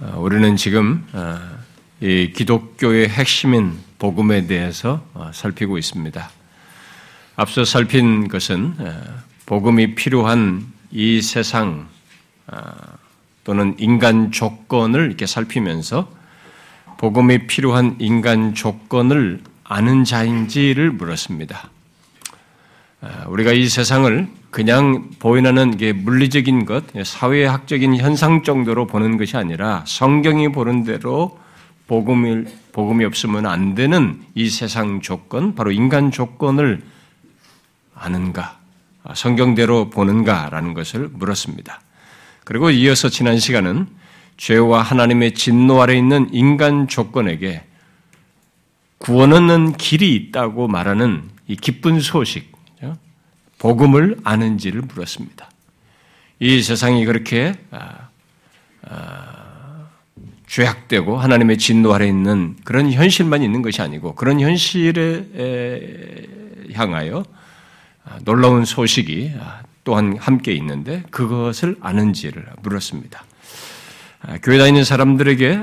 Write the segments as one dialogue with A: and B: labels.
A: 어, 우리는 지금 어, 이 기독교의 핵심인 복음에 대해서 어, 살피고 있습니다. 앞서 살핀 것은 복음이 필요한 이 세상 또는 인간 조건을 이렇게 살피면서 복음이 필요한 인간 조건을 아는 자인지를 물었습니다. 우리가 이 세상을 그냥 보이는 게 물리적인 것, 사회학적인 현상 정도로 보는 것이 아니라 성경이 보는 대로 복음이, 복음이 없으면 안 되는 이 세상 조건, 바로 인간 조건을 아는가, 성경대로 보는가라는 것을 물었습니다. 그리고 이어서 지난 시간은 죄와 하나님의 진노 아래 있는 인간 조건에게 구원 얻는 길이 있다고 말하는 이 기쁜 소식, 복음을 아는지를 물었습니다. 이 세상이 그렇게 아, 아, 죄악되고 하나님의 진노 아래 있는 그런 현실만 있는 것이 아니고 그런 현실에 향하여 아, 놀라운 소식이 또한 함께 있는데 그것을 아는지를 물었습니다. 교회 다니는 사람들에게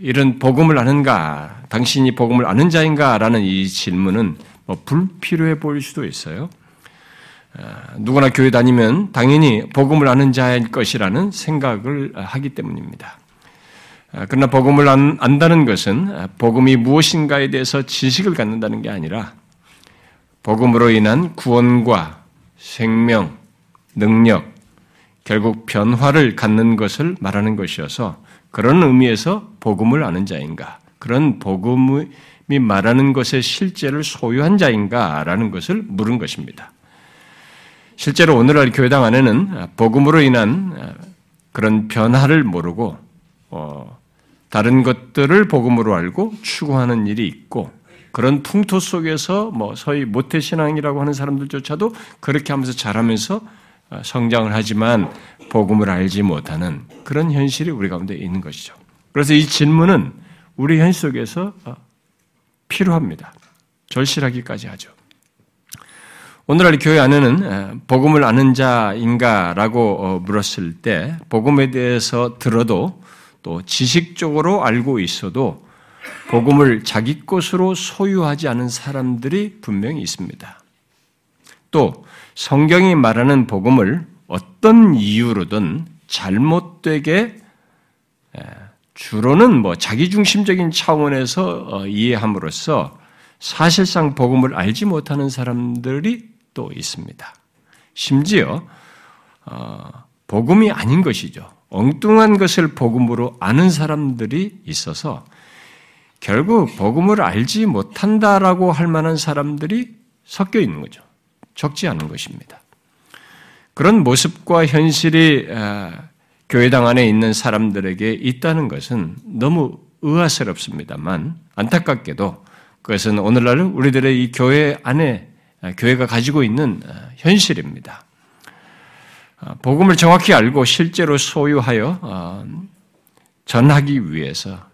A: 이런 복음을 아는가, 당신이 복음을 아는 자인가라는 이 질문은 뭐 불필요해 보일 수도 있어요. 아, 누구나 교회 다니면 당연히 복음을 아는 자일 것이라는 생각을 하기 때문입니다. 아, 그러나 복음을 안다는 것은 복음이 무엇인가에 대해서 지식을 갖는다는 게 아니라 복음으로 인한 구원과 생명, 능력, 결국 변화를 갖는 것을 말하는 것이어서 그런 의미에서 복음을 아는 자인가, 그런 복음이 말하는 것의 실제를 소유한 자인가라는 것을 물은 것입니다. 실제로 오늘날 교회당 안에는 복음으로 인한 그런 변화를 모르고 어, 다른 것들을 복음으로 알고 추구하는 일이 있고 그런 풍토 속에서 뭐 소위 모태 신앙이라고 하는 사람들조차도 그렇게 하면서 자라면서 어, 성장을 하지만 복음을 알지 못하는 그런 현실이 우리 가운데 있는 것이죠. 그래서 이 질문은 우리 현실 속에서 어, 필요합니다. 절실하기까지 하죠. 오늘날 교회 안에는 복음을 아는 자인가라고 어, 물었을 때 복음에 대해서 들어도 또 지식적으로 알고 있어도 복음을 자기 것으로 소유하지 않은 사람들이 분명히 있습니다. 또 성경이 말하는 복음을 어떤 이유로든 잘못되게 주로는 뭐 자기중심적인 차원에서 어, 이해함으로써 사실상 복음을 알지 못하는 사람들이 또 있습니다. 심지어 어, 복음이 아닌 것이죠. 엉뚱한 것을 복음으로 아는 사람들이 있어서 결국 복음을 알지 못한다라고 할 만한 사람들이 섞여 있는 거죠. 적지 않은 것입니다. 그런 모습과 현실이 어, 교회당 안에 있는 사람들에게 있다는 것은 너무 의아스럽습니다만 안타깝게도 그것은 오늘날 우리들의 이 교회 안에 아, 교회가 가지고 있는 아, 현실입니다. 아, 복음을 정확히 알고 실제로 소유하여 전하기 위해서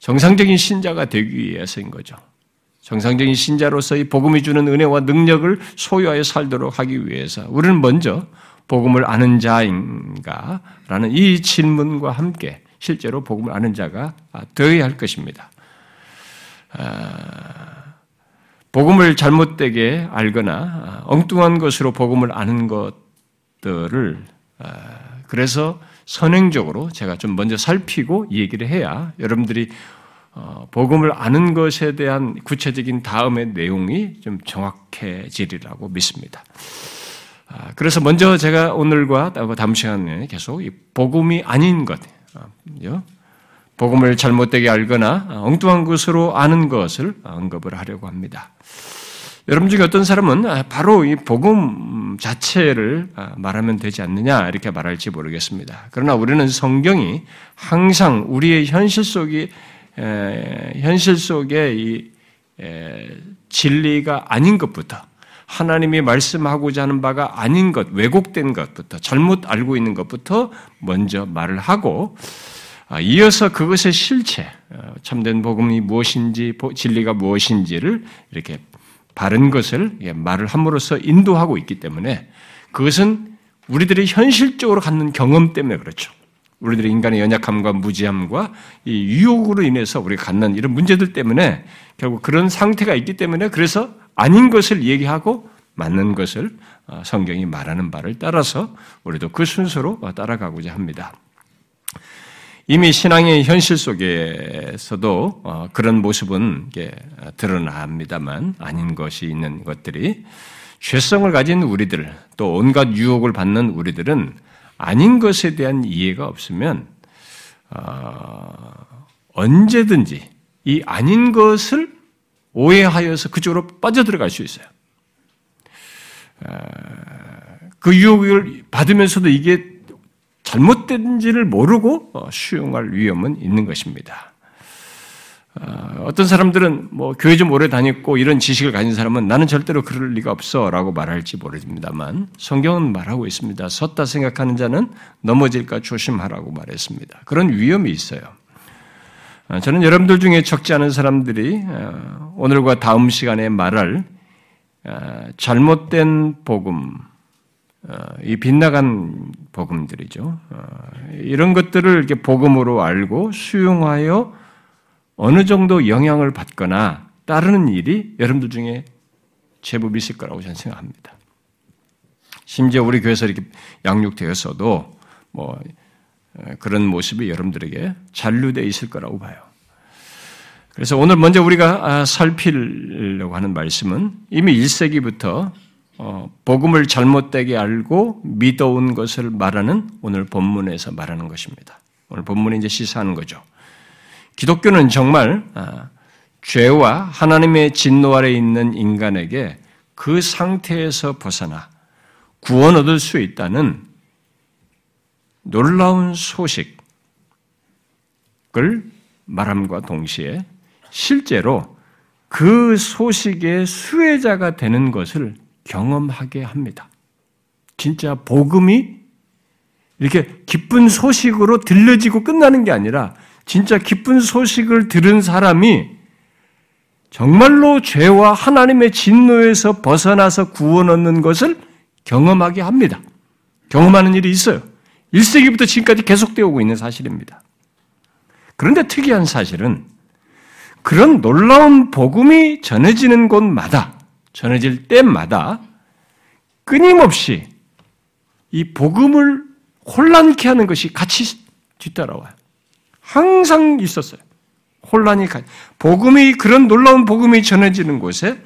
A: 정상적인 신자가 되기 위해서인 거죠. 정상적인 신자로서 이 복음이 주는 은혜와 능력을 소유하여 살도록 하기 위해서 우리는 먼저 복음을 아는 자인가라는 이 질문과 함께 실제로 복음을 아는 자가 되어야 할 것입니다. 복음을 잘못되게 알거나 아, 엉뚱한 것으로 복음을 아는 것들을 아, 그래서 선행적으로 제가 좀 먼저 살피고 얘기를 해야 여러분들이 어, 복음을 아는 것에 대한 구체적인 다음의 내용이 좀 정확해지리라고 믿습니다. 아, 그래서 먼저 제가 오늘과 다음 시간에 계속 복음이 아닌 것, 복음을 잘못되게 알거나 엉뚱한 것으로 아는 것을 언급을 하려고 합니다. 여러분 중에 어떤 사람은 바로 이 복음 자체를 말하면 되지 않느냐 이렇게 말할지 모르겠습니다. 그러나 우리는 성경이 항상 우리의 현실 속에 현실 속에 이 진리가 아닌 것부터 하나님이 말씀하고자 하는 바가 아닌 것, 왜곡된 것부터 잘못 알고 있는 것부터 먼저 말을 하고 아, 이어서 그것의 실체, 어, 참된 복음이 무엇인지, 진리가 무엇인지를 이렇게 바른 것을 말을 함으로써 인도하고 있기 때문에 그것은 우리들이 현실적으로 갖는 경험 때문에 그렇죠. 우리들의 인간의 연약함과 무지함과 이 유혹으로 인해서 우리가 갖는 이런 문제들 때문에 결국 그런 상태가 있기 때문에 그래서 아닌 것을 얘기하고 맞는 것을 어, 성경이 말하는 바를 따라서 우리도 그 순서로 따라가고자 합니다. 이미 신앙의 현실 속에서도 어, 그런 모습은 드러납니다만 아닌 것이 있는 것들이 죄성을 가진 우리들 또 온갖 유혹을 받는 우리들은 아닌 것에 대한 이해가 없으면 어, 언제든지 이 아닌 것을 오해하여서 그쪽으로 빠져들어갈 수 있어요. 어, 그 유혹을 받으면서도 이게 잘못된지를 모르고 어, 수용할 위험은 있는 것입니다. 어, 어떤 사람들은 뭐 교회 좀 오래 다녔고 이런 지식을 가진 사람은 나는 절대로 그럴 리가 없어 라고 말할지 모릅니다만 성경은 말하고 있습니다. 섰다 생각하는 자는 넘어질까 조심하라고 말했습니다. 그런 위험이 있어요. 어, 저는 여러분들 중에 적지 않은 사람들이 어, 오늘과 다음 시간에 말할 잘못된 복음, 이 빗나간 복음들이죠. 이런 것들을 이렇게 복음으로 알고 수용하여 어느 정도 영향을 받거나 따르는 일이 여러분들 중에 제법 있을 거라고 저는 생각합니다. 심지어 우리 교회에서 이렇게 양육되었어도 뭐 그런 모습이 여러분들에게 잔류되어 있을 거라고 봐요. 그래서 오늘 먼저 우리가 아, 살피려고 하는 말씀은 이미 1세기부터 어, 복음을 잘못되게 알고 믿어온 것을 말하는 오늘 본문에서 말하는 것입니다. 오늘 본문이 이제 시사하는 거죠. 기독교는 정말 아, 죄와 하나님의 진노 아래 있는 인간에게 그 상태에서 벗어나 구원 얻을 수 있다는 놀라운 소식을 말함과 동시에 실제로 그 소식의 수혜자가 되는 것을 경험하게 합니다. 진짜 복음이 이렇게 기쁜 소식으로 들려지고 끝나는 게 아니라 진짜 기쁜 소식을 들은 사람이 정말로 죄와 하나님의 진노에서 벗어나서 구원 얻는 것을 경험하게 합니다. 경험하는 일이 있어요. 1세기부터 지금까지 계속되어 오고 있는 사실입니다. 그런데 특이한 사실은 그런 놀라운 복음이 전해지는 곳마다, 전해질 때마다 끊임없이 이 복음을 혼란케 하는 것이 같이 뒤따라와요. 항상 있었어요. 혼란이 가 복음이 그런 놀라운 복음이 전해지는 곳에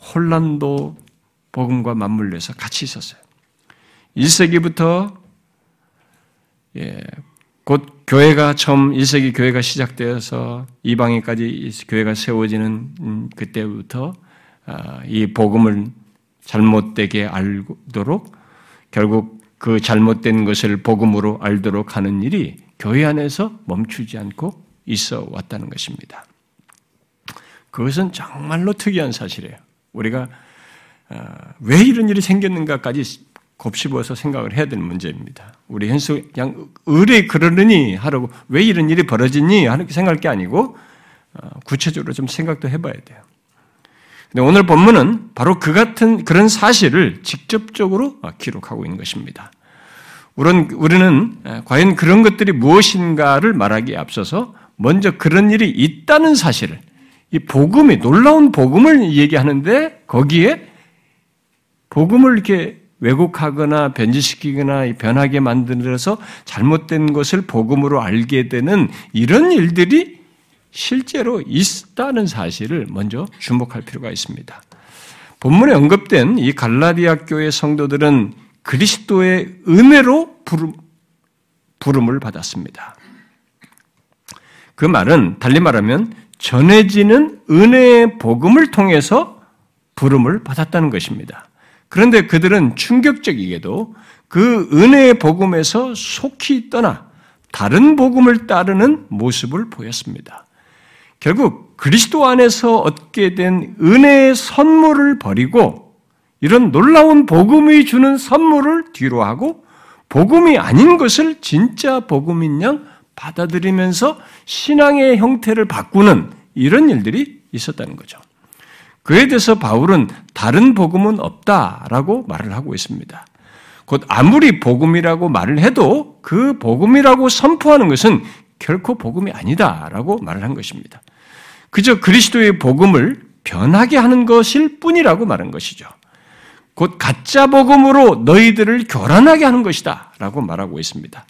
A: 혼란도 복음과 맞물려서 같이 있었어요. 1세기부터 예, 곧 교회가 처음 1세기 교회가 시작되어서 이방인까지 교회가 세워지는 음, 그때부터 아, 이 복음을 잘못되게 알도록 결국 그 잘못된 것을 복음으로 알도록 하는 일이 교회 안에서 멈추지 않고 있어 왔다는 것입니다. 그것은 정말로 특이한 사실이에요. 우리가 어, 왜 이런 일이 생겼는가까지 곱씹어서 생각을 해야 되는 문제입니다. 우리 현수 그냥 의뢰 그러느니 하라고 왜 이런 일이 벌어지니 하는 생각할 게 아니고 어, 구체적으로 좀 생각도 해봐야 돼요. 근데 오늘 본문은 바로 그 같은 그런 사실을 직접적으로 기록하고 있는 것입니다. 우리는, 우리는 과연 그런 것들이 무엇인가를 말하기에 앞서서 먼저 그런 일이 있다는 사실을, 이 복음이, 놀라운 복음을 얘기하는데 거기에 복음을 이렇게 왜곡하거나 변질시키거나 변하게 만들어서 잘못된 것을 복음으로 알게 되는 이런 일들이 실제로 있다는 사실을 먼저 주목할 필요가 있습니다. 본문에 언급된 이 갈라디아 교회 성도들은 그리스도의 은혜로 부름, 부름을 받았습니다. 그 말은 달리 말하면 전해지는 은혜의 복음을 통해서 부름을 받았다는 것입니다. 그런데 그들은 충격적이게도 그 은혜의 복음에서 속히 떠나 다른 복음을 따르는 모습을 보였습니다. 결국 그리스도 안에서 얻게 된 은혜의 선물을 버리고 이런 놀라운 복음이 주는 선물을 뒤로 하고 복음이 아닌 것을 진짜 복음인 양 받아들이면서 신앙의 형태를 바꾸는 이런 일들이 있었다는 거죠. 그에 대해서 바울은 다른 복음은 없다라고 말을 하고 있습니다. 곧 아무리 복음이라고 말을 해도 그 복음이라고 선포하는 것은 결코 복음이 아니다라고 말을 한 것입니다. 그저 그리스도의 복음을 변하게 하는 것일 뿐이라고 말한 것이죠. 곧 가짜 복음으로 너희들을 교란하게 하는 것이다 라고 말하고 있습니다.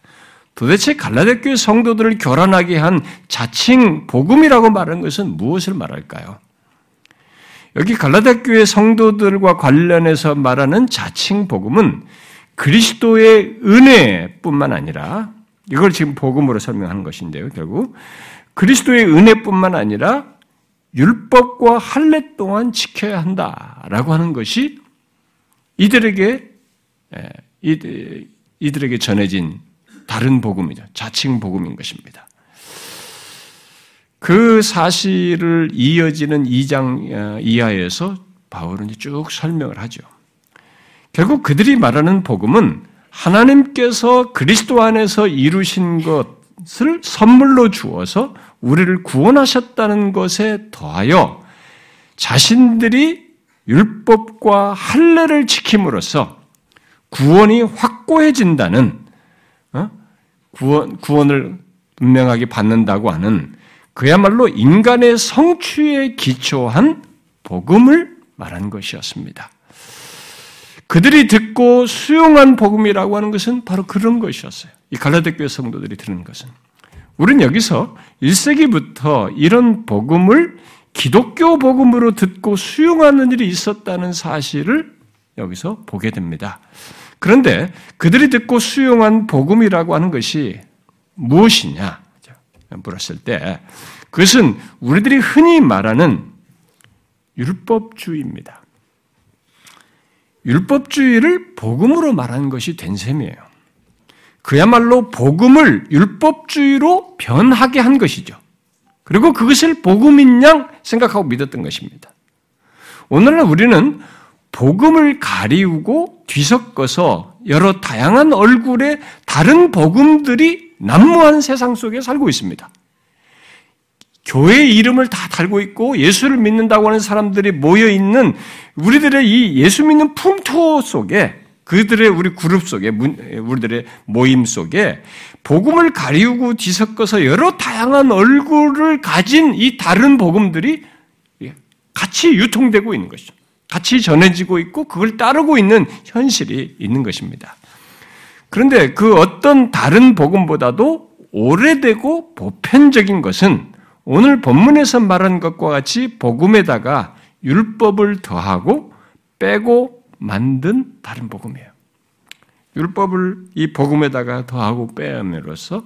A: 도대체 갈라데 교회 성도들을 교란하게 한 자칭 복음이라고 말하는 것은 무엇을 말할까요? 여기 갈라데 교회 성도들과 관련해서 말하는 자칭 복음은 그리스도의 은혜뿐만 아니라 이걸 지금 복음으로 설명하는 것인데요. 결국 그리스도의 은혜뿐만 아니라 율법과 할례 동안 지켜야 한다라고 하는 것이 이들에게 이들에게 전해진 다른 복음이죠. 자칭 복음인 것입니다. 그 사실을 이어지는 2장 어, 이하에서 바울은 쭉 설명을 하죠. 결국 그들이 말하는 복음은 하나님께서 그리스도 안에서 이루신 것을 선물로 주어서 우리를 구원하셨다는 것에 더하여 자신들이 율법과 할례를 지킴으로써 구원이 확고해진다는 어? 구원 구원을 분명하게 받는다고 하는 그야말로 인간의 성취에 기초한 복음을 말한 것이었습니다. 그들이 듣고 수용한 복음이라고 하는 것은 바로 그런 것이었어요. 이 갈라데 교회 성도들이 들은 것은. 우리는 여기서 1세기부터 이런 복음을 기독교 복음으로 듣고 수용하는 일이 있었다는 사실을 여기서 보게 됩니다. 그런데 그들이 듣고 수용한 복음이라고 하는 것이 무엇이냐 물었을 때 그것은 우리들이 흔히 말하는 율법주의입니다. 율법주의를 복음으로 말하는 것이 된 셈이에요. 그야말로 복음을 율법주의로 변하게 한 것이죠. 그리고 그것을 복음인 양 생각하고 믿었던 것입니다. 오늘날 우리는 복음을 가리우고 뒤섞어서 여러 다양한 얼굴의 다른 복음들이 난무한 세상 속에 살고 있습니다. 교회 이름을 다 달고 있고 예수를 믿는다고 하는 사람들이 모여 있는 우리들의 이 예수 믿는 풍토 속에 그들의 우리 그룹 속에 우리들의 모임 속에 복음을 가리우고 뒤섞어서 여러 다양한 얼굴을 가진 이 다른 복음들이 같이 유통되고 있는 것이죠. 같이 전해지고 있고 그걸 따르고 있는 현실이 있는 것입니다. 그런데 그 어떤 다른 복음보다도 오래되고 보편적인 것은 오늘 본문에서 말한 것과 같이 복음에다가 율법을 더하고 빼고 만든 다른 복음이에요. 율법을 이 복음에다가 더하고 빼함으로써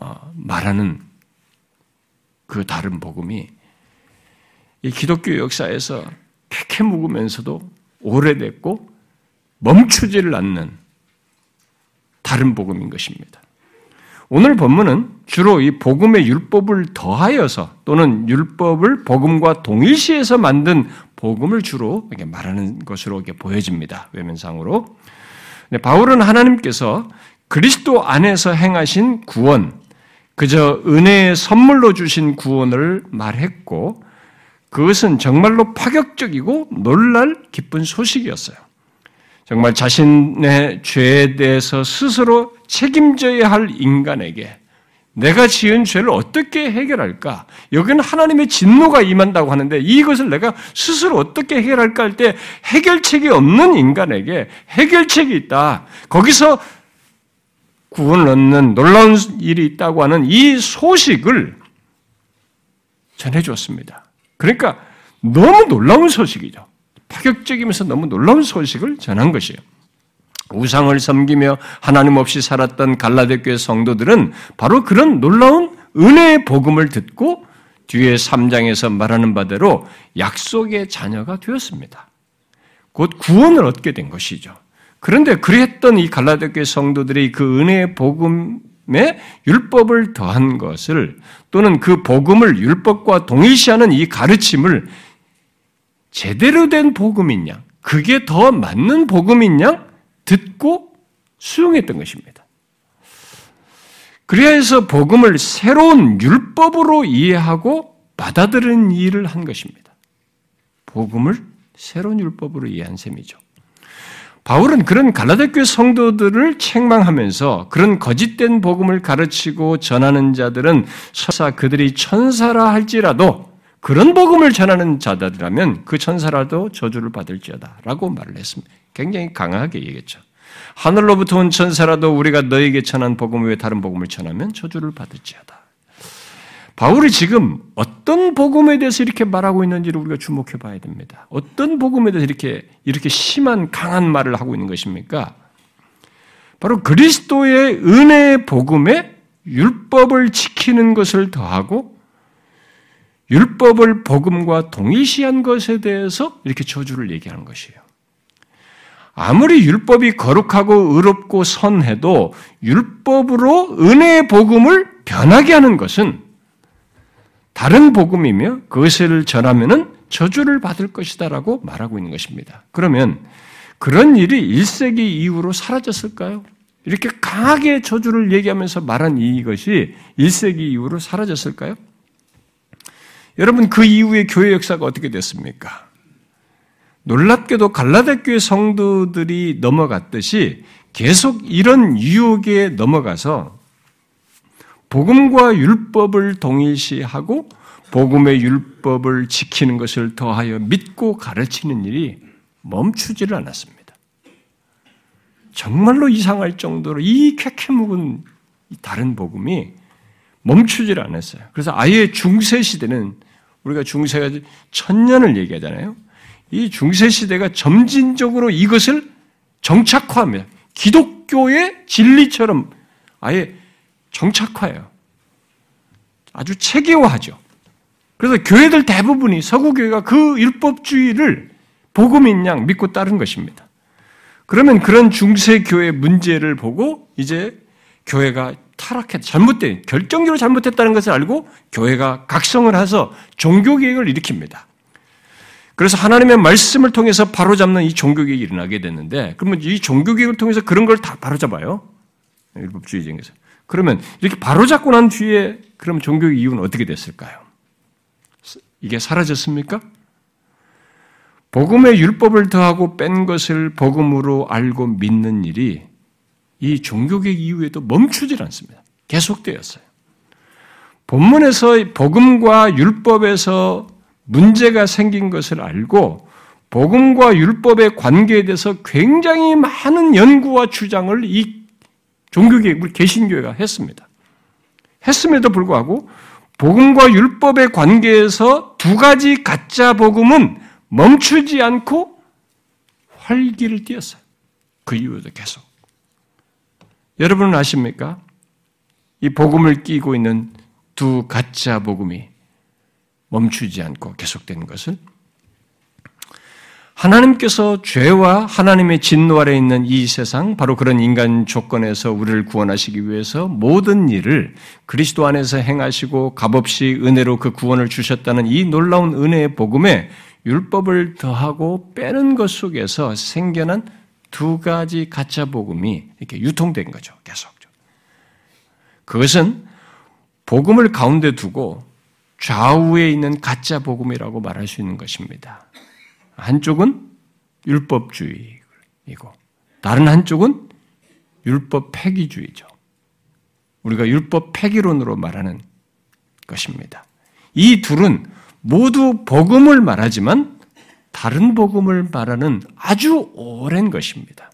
A: 어, 말하는 그 다른 복음이 이 기독교 역사에서 캐캐 묵으면서도 오래됐고 멈추지를 않는 다른 복음인 것입니다. 오늘 본문은 주로 이 복음의 율법을 더하여서 또는 율법을 복음과 동일시해서 만든 복음을 주로 말하는 것으로 보여집니다. 외면상으로. 바울은 하나님께서 그리스도 안에서 행하신 구원, 그저 은혜의 선물로 주신 구원을 말했고, 그것은 정말로 파격적이고 놀랄 기쁜 소식이었어요. 정말 자신의 죄에 대해서 스스로 책임져야 할 인간에게 내가 지은 죄를 어떻게 해결할까? 여기는 하나님의 진노가 임한다고 하는데 이것을 내가 스스로 어떻게 해결할까 할 때 해결책이 없는 인간에게 해결책이 있다. 거기서 구원을 얻는 놀라운 일이 있다고 하는 이 소식을 전해주었습니다. 그러니까 너무 놀라운 소식이죠. 파격적이면서 너무 놀라운 소식을 전한 것이에요. 우상을 섬기며 하나님 없이 살았던 갈라데 교회 성도들은 바로 그런 놀라운 은혜의 복음을 듣고 뒤에 3장에서 말하는 바대로 약속의 자녀가 되었습니다. 곧 구원을 얻게 된 것이죠. 그런데 그랬던 이 갈라데 교회 성도들이 그 은혜의 복음에 율법을 더한 것을 또는 그 복음을 율법과 동일시하는 이 가르침을 제대로 된 복음인 양, 그게 더 맞는 복음인 양 듣고 수용했던 것입니다. 그래야 해서 복음을 새로운 율법으로 이해하고 받아들이는 일을 한 것입니다. 복음을 새로운 율법으로 이해한 셈이죠. 바울은 그런 갈라데 교회 성도들을 책망하면서 그런 거짓된 복음을 가르치고 전하는 자들은 설사 그들이 천사라 할지라도 그런 복음을 전하는 자들이라면 그 천사라도 저주를 받을지어다라고 말을 했습니다. 굉장히 강하게 얘기했죠. 하늘로부터 온 천사라도 우리가 너에게 전한 복음 외에 다른 복음을 전하면 저주를 받을지어다. 바울이 지금 어떤 복음에 대해서 이렇게 말하고 있는지를 우리가 주목해 봐야 됩니다. 어떤 복음에 대해서 이렇게, 이렇게 심한, 강한 말을 하고 있는 것입니까? 바로 그리스도의 은혜의 복음에 율법을 지키는 것을 더하고 율법을 복음과 동일시한 것에 대해서 이렇게 저주를 얘기하는 것이에요. 아무리 율법이 거룩하고 의롭고 선해도 율법으로 은혜의 복음을 변하게 하는 것은 다른 복음이며 그것을 전하면은 저주를 받을 것이다라고 말하고 있는 것입니다. 그러면 그런 일이 1세기 이후로 사라졌을까요? 이렇게 강하게 저주를 얘기하면서 말한 이것이 1세기 이후로 사라졌을까요? 여러분 그 이후에 교회 역사가 어떻게 됐습니까? 놀랍게도 갈라데 교회 성도들이 넘어갔듯이 계속 이런 유혹에 넘어가서 복음과 율법을 동일시하고 복음의 율법을 지키는 것을 더하여 믿고 가르치는 일이 멈추지를 않았습니다. 정말로 이상할 정도로 이 쾌쾌 묵은 다른 복음이 멈추질 않았어요. 그래서 아예 중세 시대는 우리가 중세가 천년을 얘기하잖아요. 이 중세 시대가 점진적으로 이것을 정착화합니다. 기독교의 진리처럼 아예 정착화해요. 아주 체계화하죠. 그래서 교회들 대부분이 서구 교회가 그 율법주의를 복음인 양 믿고 따른 것입니다. 그러면 그런 중세 교회 문제를 보고 이제 교회가 타락했, 잘못된, 결정적으로 잘못했다는 것을 알고 교회가 각성을 해서 종교개혁을 일으킵니다. 그래서 하나님의 말씀을 통해서 바로잡는 이 종교개혁이 일어나게 됐는데, 그러면 이 종교개혁을 통해서 그런 걸 다 바로잡아요. 율법주의적에서. 그러면 이렇게 바로잡고 난 뒤에 그럼 종교의 이유는 어떻게 됐을까요? 이게 사라졌습니까? 복음의 율법을 더하고 뺀 것을 복음으로 알고 믿는 일이 이 종교개혁 이후에도 멈추질 않습니다. 계속되었어요. 본문에서 복음과 율법에서 문제가 생긴 것을 알고 복음과 율법의 관계에 대해서 굉장히 많은 연구와 주장을 이 종교개혁, 우리 개신교회가 했습니다. 했음에도 불구하고 복음과 율법의 관계에서 두 가지 가짜 복음은 멈추지 않고 활기를 띄었어요. 그 이후에도 계속. 여러분은 아십니까? 이 복음을 끼고 있는 두 가짜 복음이 멈추지 않고 계속되는 것을 하나님께서 죄와 하나님의 진노 아래 있는 이 세상, 바로 그런 인간 조건에서 우리를 구원하시기 위해서 모든 일을 그리스도 안에서 행하시고 값없이 은혜로 그 구원을 주셨다는 이 놀라운 은혜의 복음에 율법을 더하고 빼는 것 속에서 생겨난 두 가지 가짜 복음이 이렇게 유통된 거죠. 계속. 그것은 복음을 가운데 두고 좌우에 있는 가짜 복음이라고 말할 수 있는 것입니다. 한쪽은 율법주의이고 다른 한쪽은 율법 폐기주의죠. 우리가 율법 폐기론으로 말하는 것입니다. 이 둘은 모두 복음을 말하지만 다른 복음을 말하는 아주 오랜 것입니다.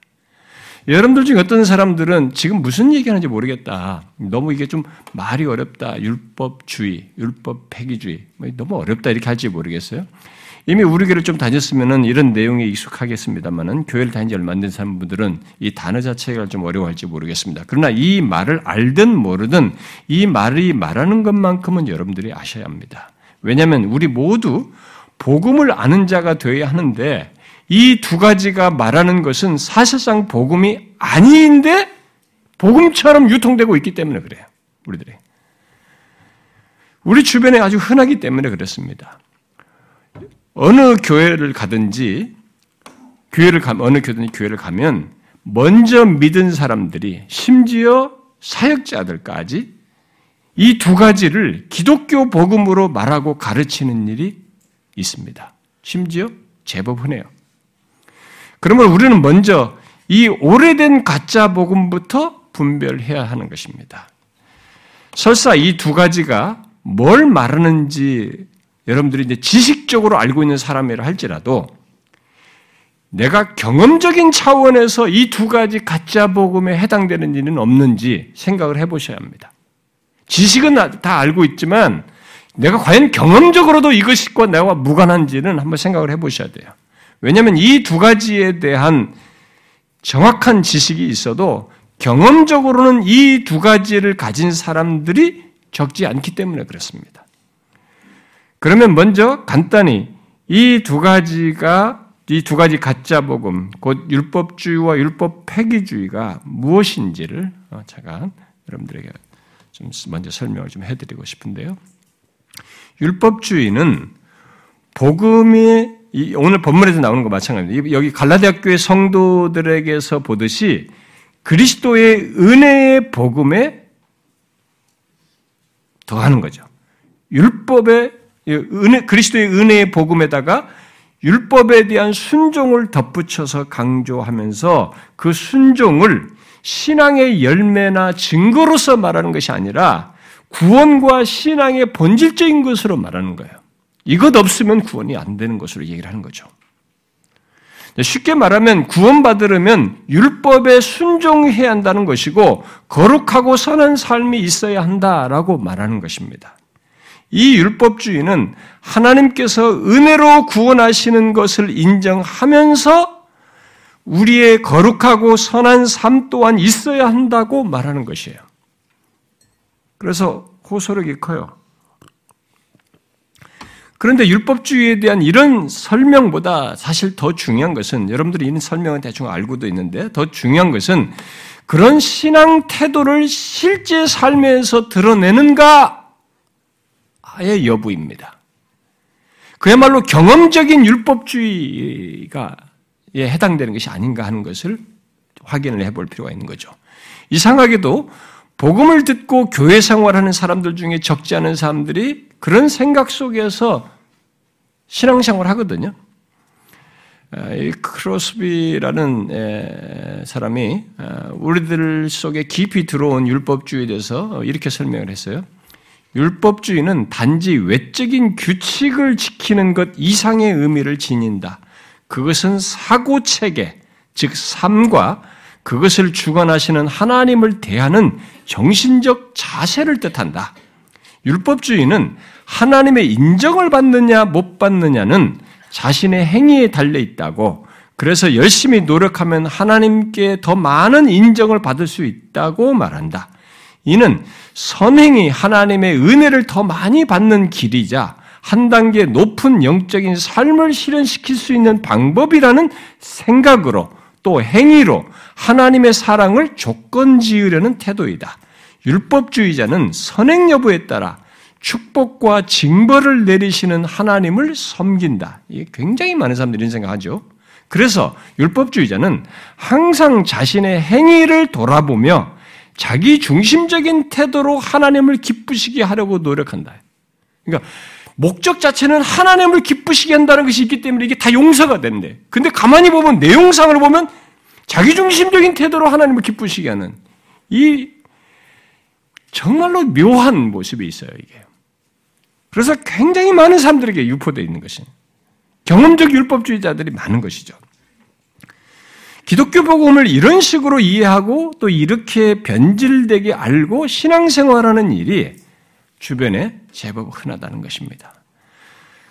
A: 여러분들 중에 어떤 사람들은 지금 무슨 얘기하는지 모르겠다. 너무 이게 좀 말이 어렵다. 율법주의, 율법 폐기주의. 뭐 너무 어렵다. 이렇게 할지 모르겠어요. 이미 우리 교회를 좀 다녔으면 이런 내용에 익숙하겠습니다만은 교회를 다닌 지 얼마 안 된 사람들은 이 단어 자체가 좀 어려워할지 모르겠습니다. 그러나 이 말을 알든 모르든 이 말이 말하는 것만큼은 여러분들이 아셔야 합니다. 왜냐하면 우리 모두 복음을 아는 자가 되어야 하는데 이 두 가지가 말하는 것은 사실상 복음이 아닌데 복음처럼 유통되고 있기 때문에 그래요. 우리들이. 우리 주변에 아주 흔하기 때문에 그렇습니다. 어느 교회를 가든지 교회를 가 어느 교회든 교회를 가면 먼저 믿은 사람들이 심지어 사역자들까지 이 두 가지를 기독교 복음으로 말하고 가르치는 일이 있습니다. 심지어 제법 흔해요. 그러면 우리는 먼저 이 오래된 가짜 복음부터 분별해야 하는 것입니다. 설사 이 두 가지가 뭘 말하는지 여러분들이 이제 지식적으로 알고 있는 사람이라 할지라도 내가 경험적인 차원에서 이 두 가지 가짜 복음에 해당되는 일은 없는지 생각을 해보셔야 합니다. 지식은 다 알고 있지만 내가 과연 경험적으로도 이것과 내가 무관한지는 한번 생각을 해보셔야 돼요. 왜냐하면 이 두 가지에 대한 정확한 지식이 있어도 경험적으로는 이 두 가지를 가진 사람들이 적지 않기 때문에 그렇습니다. 그러면 먼저 간단히 이 두 가지가 이 두 가지 가짜 복음, 곧 율법주의와 율법 폐기주의가 무엇인지를 어, 잠깐 여러분들에게 좀 먼저 설명을 좀 해드리고 싶은데요. 율법주의는 복음이 오늘 본문에서 나오는 거 마찬가지입니다. 여기 갈라디아 교회 성도들에게서 보듯이 그리스도의 은혜의 복음에 더하는 거죠. 율법의 은혜, 그리스도의 은혜의 복음에다가 율법에 대한 순종을 덧붙여서 강조하면서 그 순종을 신앙의 열매나 증거로서 말하는 것이 아니라 구원과 신앙의 본질적인 것으로 말하는 거예요. 이것 없으면 구원이 안 되는 것으로 얘기를 하는 거죠. 쉽게 말하면 구원받으려면 율법에 순종해야 한다는 것이고 거룩하고 선한 삶이 있어야 한다라고 말하는 것입니다. 이 율법주의는 하나님께서 은혜로 구원하시는 것을 인정하면서 우리의 거룩하고 선한 삶 또한 있어야 한다고 말하는 것이에요. 그래서 호소력이 커요. 그런데 율법주의에 대한 이런 설명보다 사실 더 중요한 것은 여러분들이 이런 설명은 대충 알고도 있는데 더 중요한 것은 그런 신앙 태도를 실제 삶에서 드러내는가의 여부입니다. 그야말로 경험적인 율법주의가 해당되는 것이 아닌가 하는 것을 확인을 해볼 필요가 있는 거죠. 이상하게도 복음을 듣고 교회 생활하는 사람들 중에 적지 않은 사람들이 그런 생각 속에서 신앙생활 하거든요. 이 크로스비라는 사람이 우리들 속에 깊이 들어온 율법주의에 대해서 이렇게 설명을 했어요. 율법주의는 단지 외적인 규칙을 지키는 것 이상의 의미를 지닌다. 그것은 사고 체계, 즉 삶과 그것을 주관하시는 하나님을 대하는 정신적 자세를 뜻한다. 율법주의는 하나님의 인정을 받느냐 못 받느냐는 자신의 행위에 달려 있다고 그래서 열심히 노력하면 하나님께 더 많은 인정을 받을 수 있다고 말한다. 이는 선행이 하나님의 은혜를 더 많이 받는 길이자 한 단계 높은 영적인 삶을 실현시킬 수 있는 방법이라는 생각으로 또 행위로 하나님의 사랑을 조건 지으려는 태도이다. 율법주의자는 선행 여부에 따라 축복과 징벌을 내리시는 하나님을 섬긴다. 굉장히 많은 사람들이 이런 생각하죠. 그래서 율법주의자는 항상 자신의 행위를 돌아보며 자기 중심적인 태도로 하나님을 기쁘시게 하려고 노력한다. 그러니까 목적 자체는 하나님을 기쁘시게 한다는 것이 있기 때문에 이게 다 용서가 된대. 근데 가만히 보면 내용상을 보면 자기중심적인 태도로 하나님을 기쁘시게 하는 이 정말로 묘한 모습이 있어요, 이게. 그래서 굉장히 많은 사람들에게 유포되어 있는 것이 경험적 율법주의자들이 많은 것이죠. 기독교 복음을 이런 식으로 이해하고 또 이렇게 변질되게 알고 신앙생활하는 일이 주변에 제법 흔하다는 것입니다.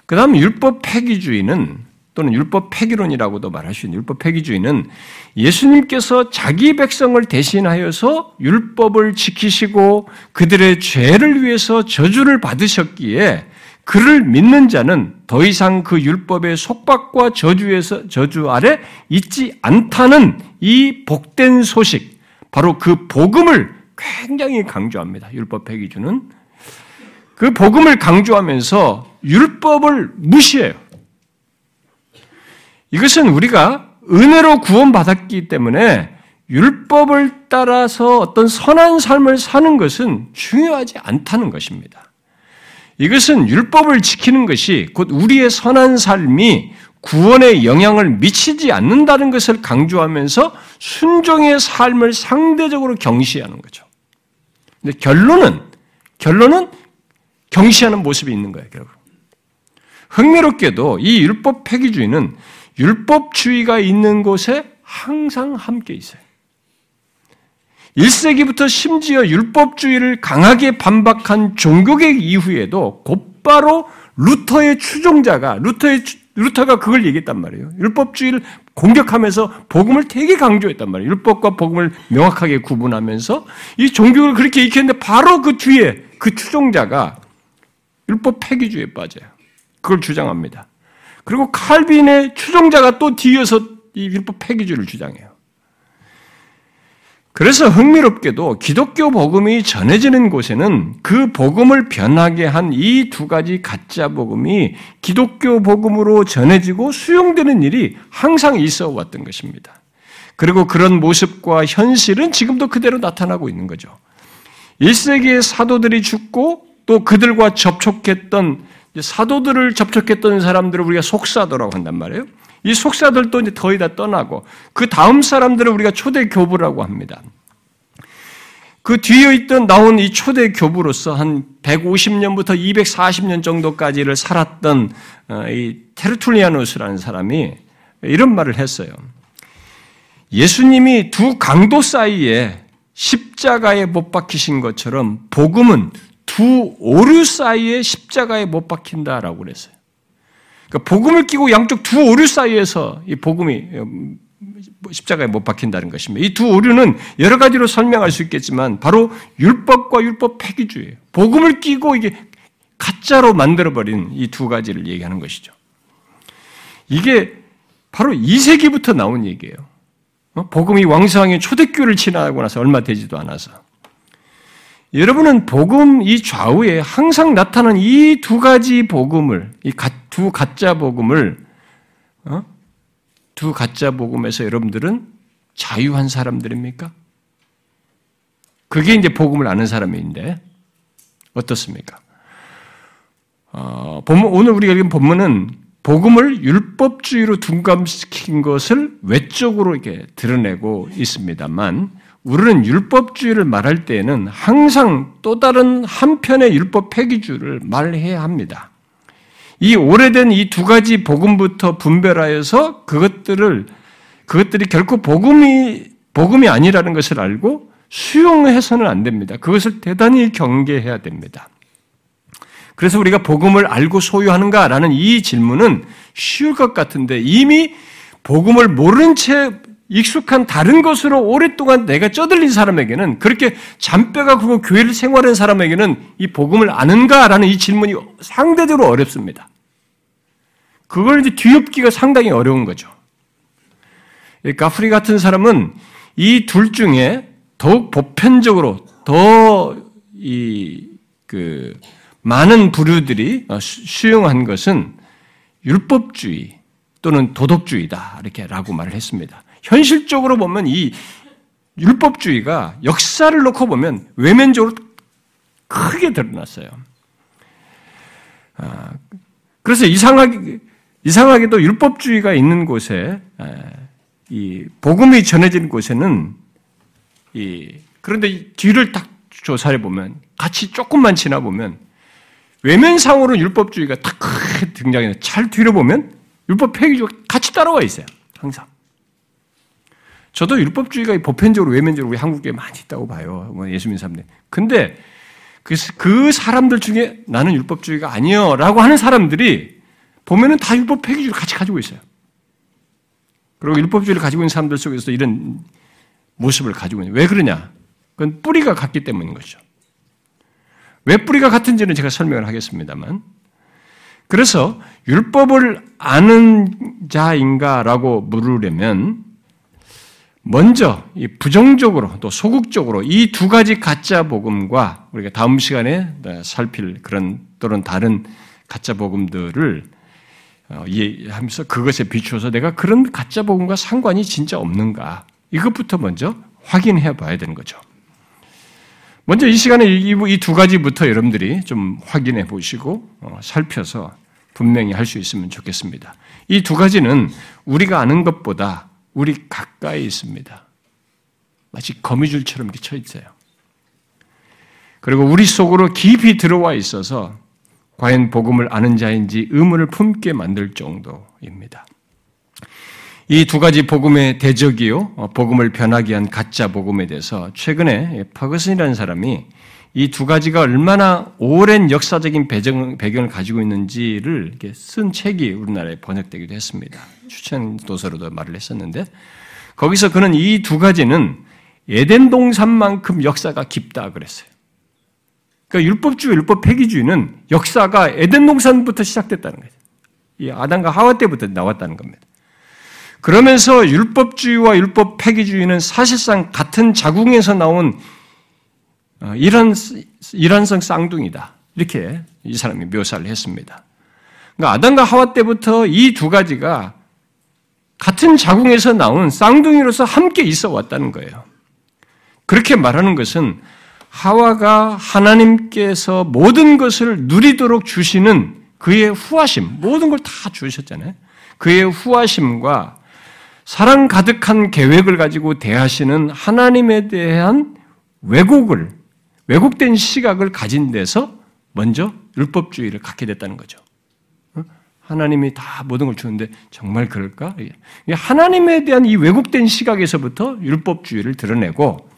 A: 그 다음 율법 폐기주의는 또는 율법 폐기론이라고도 말할 수 있는 율법 폐기주의는 예수님께서 자기 백성을 대신하여서 율법을 지키시고 그들의 죄를 위해서 저주를 받으셨기에 그를 믿는 자는 더 이상 그 율법의 속박과 저주에서 저주 아래 있지 않다는 이 복된 소식, 바로 그 복음을 굉장히 강조합니다. 율법 폐기주는 그 복음을 강조하면서 율법을 무시해요. 이것은 우리가 은혜로 구원받았기 때문에 율법을 따라서 어떤 선한 삶을 사는 것은 중요하지 않다는 것입니다. 이것은 율법을 지키는 것이 곧 우리의 선한 삶이 구원에 영향을 미치지 않는다는 것을 강조하면서 순종의 삶을 상대적으로 경시하는 거죠. 근데 결론은 결론은 경시하는 모습이 있는 거예요, 결국. 흥미롭게도 이 율법 폐기주의는 율법주의가 있는 곳에 항상 함께 있어요. 1세기부터 심지어 율법주의를 강하게 반박한 종교개혁 이후에도 곧바로 루터의 추종자가 루터의 루터가 그걸 얘기했단 말이에요. 율법주의를 공격하면서 복음을 되게 강조했단 말이에요. 율법과 복음을 명확하게 구분하면서 이 종교를 그렇게 익혔는데 바로 그 뒤에 그 추종자가 율법 폐기주의에 빠져요. 그걸 주장합니다. 그리고 칼빈의 추종자가 또 뒤에서 이 율법 폐기주의를 주장해요. 그래서 흥미롭게도 기독교 복음이 전해지는 곳에는 그 복음을 변하게 한 이 두 가지 가짜 복음이 기독교 복음으로 전해지고 수용되는 일이 항상 있어 왔던 것입니다. 그리고 그런 모습과 현실은 지금도 그대로 나타나고 있는 거죠. 1세기의 사도들이 죽고 또 그들과 접촉했던 사도들을 접촉했던 사람들을 우리가 속사도라고 한단 말이에요. 이 속사들도 이제 거의 다 떠나고 그 다음 사람들을 우리가 초대 교부라고 합니다. 그 뒤에 있던 나온 이 초대 교부로서 한 150년부터 240년 정도까지를 살았던 어, 이 테르툴리아누스라는 사람이 이런 말을 했어요. 예수님이 두 강도 사이에 십자가에 못 박히신 것처럼 복음은 두 오류 사이에 십자가에 못 박힌다라고 그랬어요. 그러니까 복음을 끼고 양쪽 두 오류 사이에서 이 복음이 십자가에 못 박힌다는 것입니다. 이 두 오류는 여러 가지로 설명할 수 있겠지만 바로 율법과 율법 폐기주의예요. 복음을 끼고 이게 가짜로 만들어버린 이 두 가지를 얘기하는 것이죠. 이게 바로 2세기부터 나온 얘기예요. 어? 복음이 왕성하게 초대교를 지나고 나서 얼마 되지도 않아서. 여러분은 복음 이 좌우에 항상 나타나는 이두 가지 복음을, 이 두 가짜 복음을, 어? 두 가짜 복음에서 여러분들은 자유한 사람들입니까? 그게 이제 복음을 아는 사람인데, 어떻습니까? 어, 오늘 우리가 읽은 본문은 복음을 율법주의로 둔감시킨 것을 외적으로 이렇게 드러내고 있습니다만, 우리는 율법주의를 말할 때에는 항상 또 다른 한편의 율법 폐기주의를 말해야 합니다. 이 오래된 이 두 가지 복음부터 분별하여서 그것들을 그것들이 결코 복음이 복음이 아니라는 것을 알고 수용해서는 안 됩니다. 그것을 대단히 경계해야 됩니다. 그래서 우리가 복음을 알고 소유하는가라는 이 질문은 쉬울 것 같은데 이미 복음을 모른 채 익숙한 다른 것으로 오랫동안 내가 쩌들린 사람에게는 그렇게 잔뼈가 굵고 교회를 생활한 사람에게는 이 복음을 아는가라는 이 질문이 상대적으로 어렵습니다. 그걸 이제 뒤엎기가 상당히 어려운 거죠. 가프리 같은 사람은 이 둘 중에 더욱 보편적으로 더이그 많은 부류들이 수용한 것은 율법주의 또는 도덕주의다 이렇게라고 말을 했습니다. 현실적으로 보면 이 율법주의가 역사를 놓고 보면 외면적으로 크게 드러났어요. 아, 그래서 이상하게, 이상하게도 율법주의가 있는 곳에, 이 복음이 전해진 곳에는 이 그런데 뒤를 딱 조사해 보면 같이 조금만 지나 보면 외면상으로 율법주의가 딱 크게 등장해서 잘 뒤로 보면 율법 폐기주의가 같이 따라와 있어요. 항상. 저도 율법주의가 보편적으로 외면적으로 우리 한국에 많이 있다고 봐요. 뭐 예수 믿는 사람들. 근데 그, 그 사람들 중에 나는 율법주의가 아니요 라고 하는 사람들이 보면은 다 율법 폐기주의를 같이 가지고 있어요. 그리고 율법주의를 가지고 있는 사람들 속에서 이런 모습을 가지고 있는. 왜 그러냐? 그건 뿌리가 같기 때문인 것이죠. 왜 뿌리가 같은지는 제가 설명을 하겠습니다만. 그래서 율법을 아는 자인가라고 물으려면 먼저 부정적으로 또 소극적으로 이 두 가지 가짜 복음과 우리가 다음 시간에 살필 그런 또는 다른 가짜 복음들을 어, 이해하면서 그것에 비추어서 내가 그런 가짜 복음과 상관이 진짜 없는가 이것부터 먼저 확인해 봐야 되는 거죠. 먼저 이 시간에 이 두 가지부터 여러분들이 좀 확인해 보시고 어, 살펴서 분명히 할 수 있으면 좋겠습니다. 이 두 가지는 우리가 아는 것보다 우리 가까이 있습니다. 마치 거미줄처럼 이렇게 쳐 있어요. 그리고 우리 속으로 깊이 들어와 있어서 과연 복음을 아는 자인지 의문을 품게 만들 정도입니다. 이 두 가지 복음의 대적이요, 어, 복음을 변하게 한 가짜 복음에 대해서 최근에 파거슨이라는 사람이 이 두 가지가 얼마나 오랜 역사적인 배경, 배경을 가지고 있는지를 쓴 책이 우리나라에 번역되기도 했습니다. 추천 도서로도 말을 했었는데 거기서 그는 이 두 가지는 에덴 동산만큼 역사가 깊다 그랬어요. 그러니까 율법주의, 율법 폐기주의는 역사가 에덴 동산부터 시작됐다는 거죠. 이 아담과 하와 때부터 나왔다는 겁니다. 그러면서 율법주의와 율법 폐기주의는 사실상 같은 자궁에서 나온 어, 이런 일환성 쌍둥이다. 이렇게 이 사람이 묘사를 했습니다. 그러니까 아담과 하와 때부터 이 두 가지가 같은 자궁에서 나온 쌍둥이로서 함께 있어 왔다는 거예요. 그렇게 말하는 것은 하와가 하나님께서 모든 것을 누리도록 주시는 그의 후하심, 모든 걸 다 주셨잖아요. 그의 후하심과 사랑 가득한 계획을 가지고 대하시는 하나님에 대한 왜곡을, 왜곡된 시각을 가진 데서 먼저 율법주의를 갖게 됐다는 거죠. 어? 하나님이 다 모든 걸 주는데 정말 그럴까? 하나님에 대한 이 왜곡된 시각에서부터 율법주의를 드러내고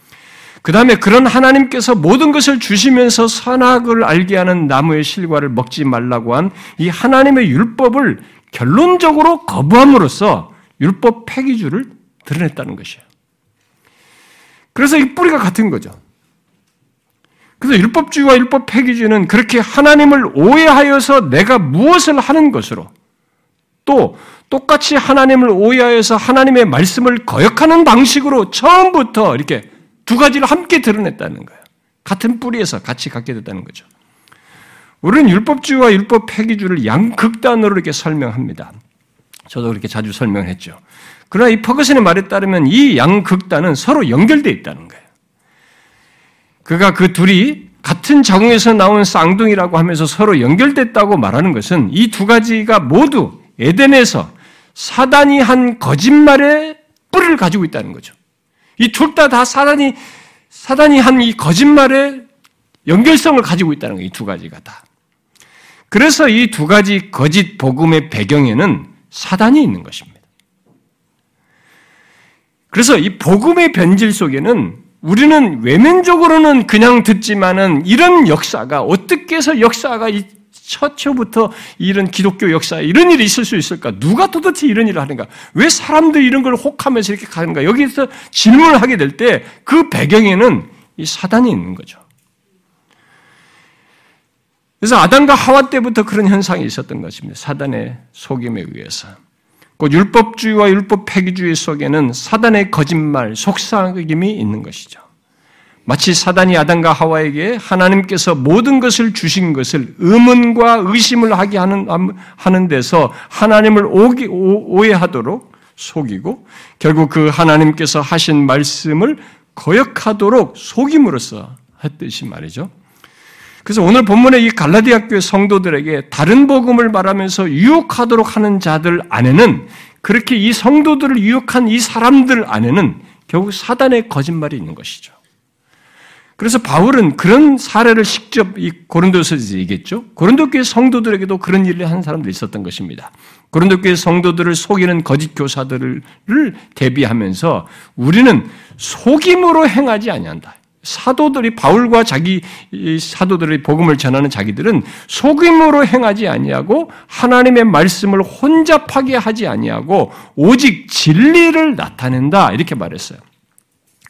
A: 그 다음에 그런 하나님께서 모든 것을 주시면서 선악을 알게 하는 나무의 실과를 먹지 말라고 한 이 하나님의 율법을 결론적으로 거부함으로써 율법 폐기주를 드러냈다는 것이에요. 그래서 이 뿌리가 같은 거죠. 그래서 율법주의와 율법 폐기주의는 그렇게 하나님을 오해하여서 내가 무엇을 하는 것으로 또 똑같이 하나님을 오해하여서 하나님의 말씀을 거역하는 방식으로 처음부터 이렇게 두 가지를 함께 드러냈다는 거예요. 같은 뿌리에서 같이 갖게 됐다는 거죠. 우리는 율법주의와 율법 폐기주를 양극단으로 이렇게 설명합니다. 저도 그렇게 자주 설명했죠. 그러나 이 퍼거슨의 말에 따르면 이 양극단은 서로 연결되어 있다는 거예요. 그가 그 둘이 같은 자궁에서 나온 쌍둥이라고 하면서 서로 연결됐다고 말하는 것은 이 두 가지가 모두 에덴에서 사단이 한 거짓말의 뿌리를 가지고 있다는 거죠. 이 둘 다다 사단이 사단이 한 이 거짓말의 연결성을 가지고 있다는 거예요. 이 두 가지가 다. 그래서 이 두 가지 거짓 복음의 배경에는 사단이 있는 것입니다. 그래서 이 복음의 변질 속에는 우리는 외면적으로는 그냥 듣지만은 이런 역사가 어떻게 해서 역사가 처초부터 이런 기독교 역사에 이런 일이 있을 수 있을까? 누가 도대체 이런 일을 하는가? 왜 사람들이 이런 걸 혹하면서 이렇게 가는가? 여기서 질문을 하게 될 때 그 배경에는 이 사단이 있는 거죠. 그래서 아담과 하와 때부터 그런 현상이 있었던 것입니다. 사단의 속임에 의해서. 곧 율법주의와 율법 폐기주의 속에는 사단의 거짓말, 속삭임이 있는 것이죠. 마치 사단이 아담과 하와에게 하나님께서 모든 것을 주신 것을 의문과 의심을 하게 하는, 하는 데서 하나님을 오기, 오, 해하도록 속이고 결국 그 하나님께서 하신 말씀을 거역하도록 속임으로써 했듯이 말이죠. 그래서 오늘 본문의 이 갈라디아 교회 성도들에게 다른 복음을 말하면서 유혹하도록 하는 자들 안에는 그렇게 이 성도들을 유혹한 이 사람들 안에는 결국 사단의 거짓말이 있는 것이죠. 그래서 바울은 그런 사례를 직접 이 고린도서에서 얘기했죠. 고린도 교회 성도들에게도 그런 일을 한 사람들이 있었던 것입니다. 고린도 교회 성도들을 속이는 거짓 교사들을 대비하면서 우리는 속임으로 행하지 아니한다. 사도들이 바울과 자기 사도들의 복음을 전하는 자기들은 속임으로 행하지 아니하고 하나님의 말씀을 혼잡하게 하지 아니하고 오직 진리를 나타낸다 이렇게 말했어요.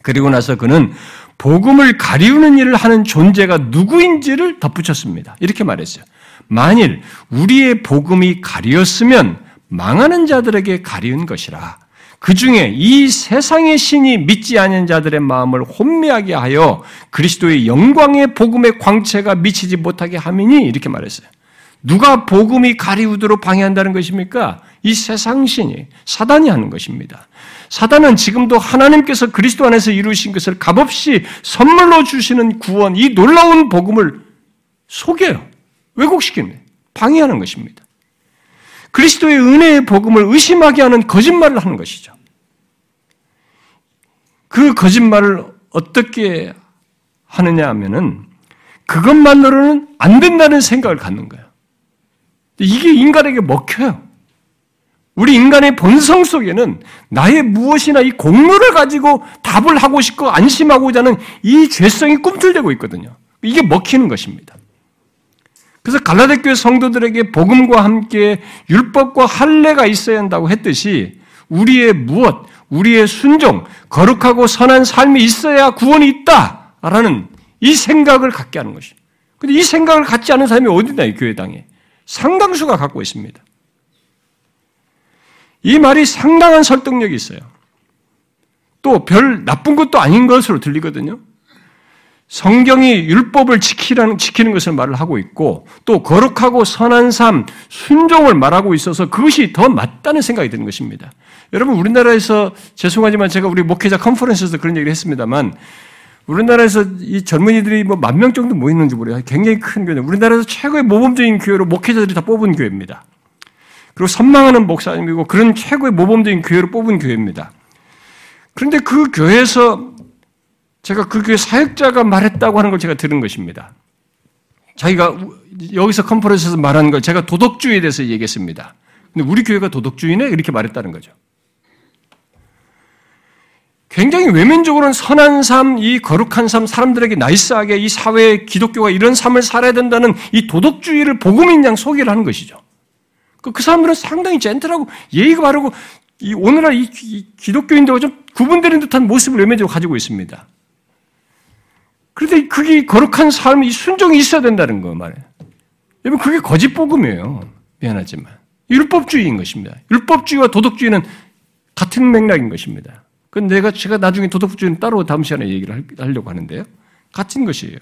A: 그리고 나서 그는 복음을 가리우는 일을 하는 존재가 누구인지를 덧붙였습니다. 이렇게 말했어요. 만일 우리의 복음이 가리었으면 망하는 자들에게 가리운 것이라. 그 중에 이 세상의 신이 믿지 않은 자들의 마음을 혼미하게 하여 그리스도의 영광의 복음의 광채가 미치지 못하게 함이니 이렇게 말했어요. 누가 복음이 가리우도록 방해한다는 것입니까? 이 세상 신이 사단이 하는 것입니다. 사단은 지금도 하나님께서 그리스도 안에서 이루신 것을 값없이 선물로 주시는 구원, 이 놀라운 복음을 속여요. 왜곡시키는 방해하는 것입니다. 그리스도의 은혜의 복음을 의심하게 하는 거짓말을 하는 것이죠. 그 거짓말을 어떻게 하느냐 하면은 그것만으로는 안 된다는 생각을 갖는 거예요. 이게 인간에게 먹혀요. 우리 인간의 본성 속에는 나의 무엇이나 이 공로를 가지고 답을 하고 싶고 안심하고자 하는 이 죄성이 꿈틀대고 있거든요. 이게 먹히는 것입니다. 그래서 갈라데 교회 성도들에게 복음과 함께 율법과 할례가 있어야 한다고 했듯이 우리의 무엇, 우리의 순종, 거룩하고 선한 삶이 있어야 구원이 있다라는 이 생각을 갖게 하는 것이. 근데 이 생각을 갖지 않은 사람이 어디나 이 교회당에 상당수가 갖고 있습니다. 이 말이 상당한 설득력이 있어요. 또 별 나쁜 것도 아닌 것으로 들리거든요. 성경이 율법을 지키라는, 지키는 것을 말을 하고 있고 또 거룩하고 선한 삶, 순종을 말하고 있어서 그것이 더 맞다는 생각이 드는 것입니다. 여러분 우리나라에서 죄송하지만 제가 우리 목회자 컨퍼런스에서 그런 얘기를 했습니다만 우리나라에서 이 젊은이들이 뭐 만 명 정도 모이는지 모르겠어요. 굉장히 큰 교회. 우리나라에서 최고의 모범적인 교회로 목회자들이 다 뽑은 교회입니다. 그리고 선망하는 목사님이고 그런 최고의 모범적인 교회로 뽑은 교회입니다. 그런데 그 교회에서 제가 그 교회 사역자가 말했다고 하는 걸 제가 들은 것입니다. 자기가 여기서 컨퍼런스에서 말한 걸 제가 도덕주의에 대해서 얘기했습니다. 근데 우리 교회가 도덕주의네? 이렇게 말했다는 거죠. 굉장히 외면적으로는 선한 삶, 이 거룩한 삶, 사람들에게 나이스하게 이 사회에 기독교가 이런 삶을 살아야 된다는 이 도덕주의를 복음인 양 소개를 하는 것이죠. 그, 그 사람들은 상당히 젠틀하고 예의가 바르고 이 오늘날 이, 이 기독교인들과 좀 구분되는 듯한 모습을 외면적으로 가지고 있습니다. 그런데 그게 거룩한 삶이 순종이 있어야 된다는 거 말이에요. 여러분, 그게 거짓 복음이에요. 미안하지만. 율법주의인 것입니다. 율법주의와 도덕주의는 같은 맥락인 것입니다. 그건 내가, 제가 나중에 도덕주의는 따로 다음 시간에 얘기를 하려고 하는데요. 같은 것이에요.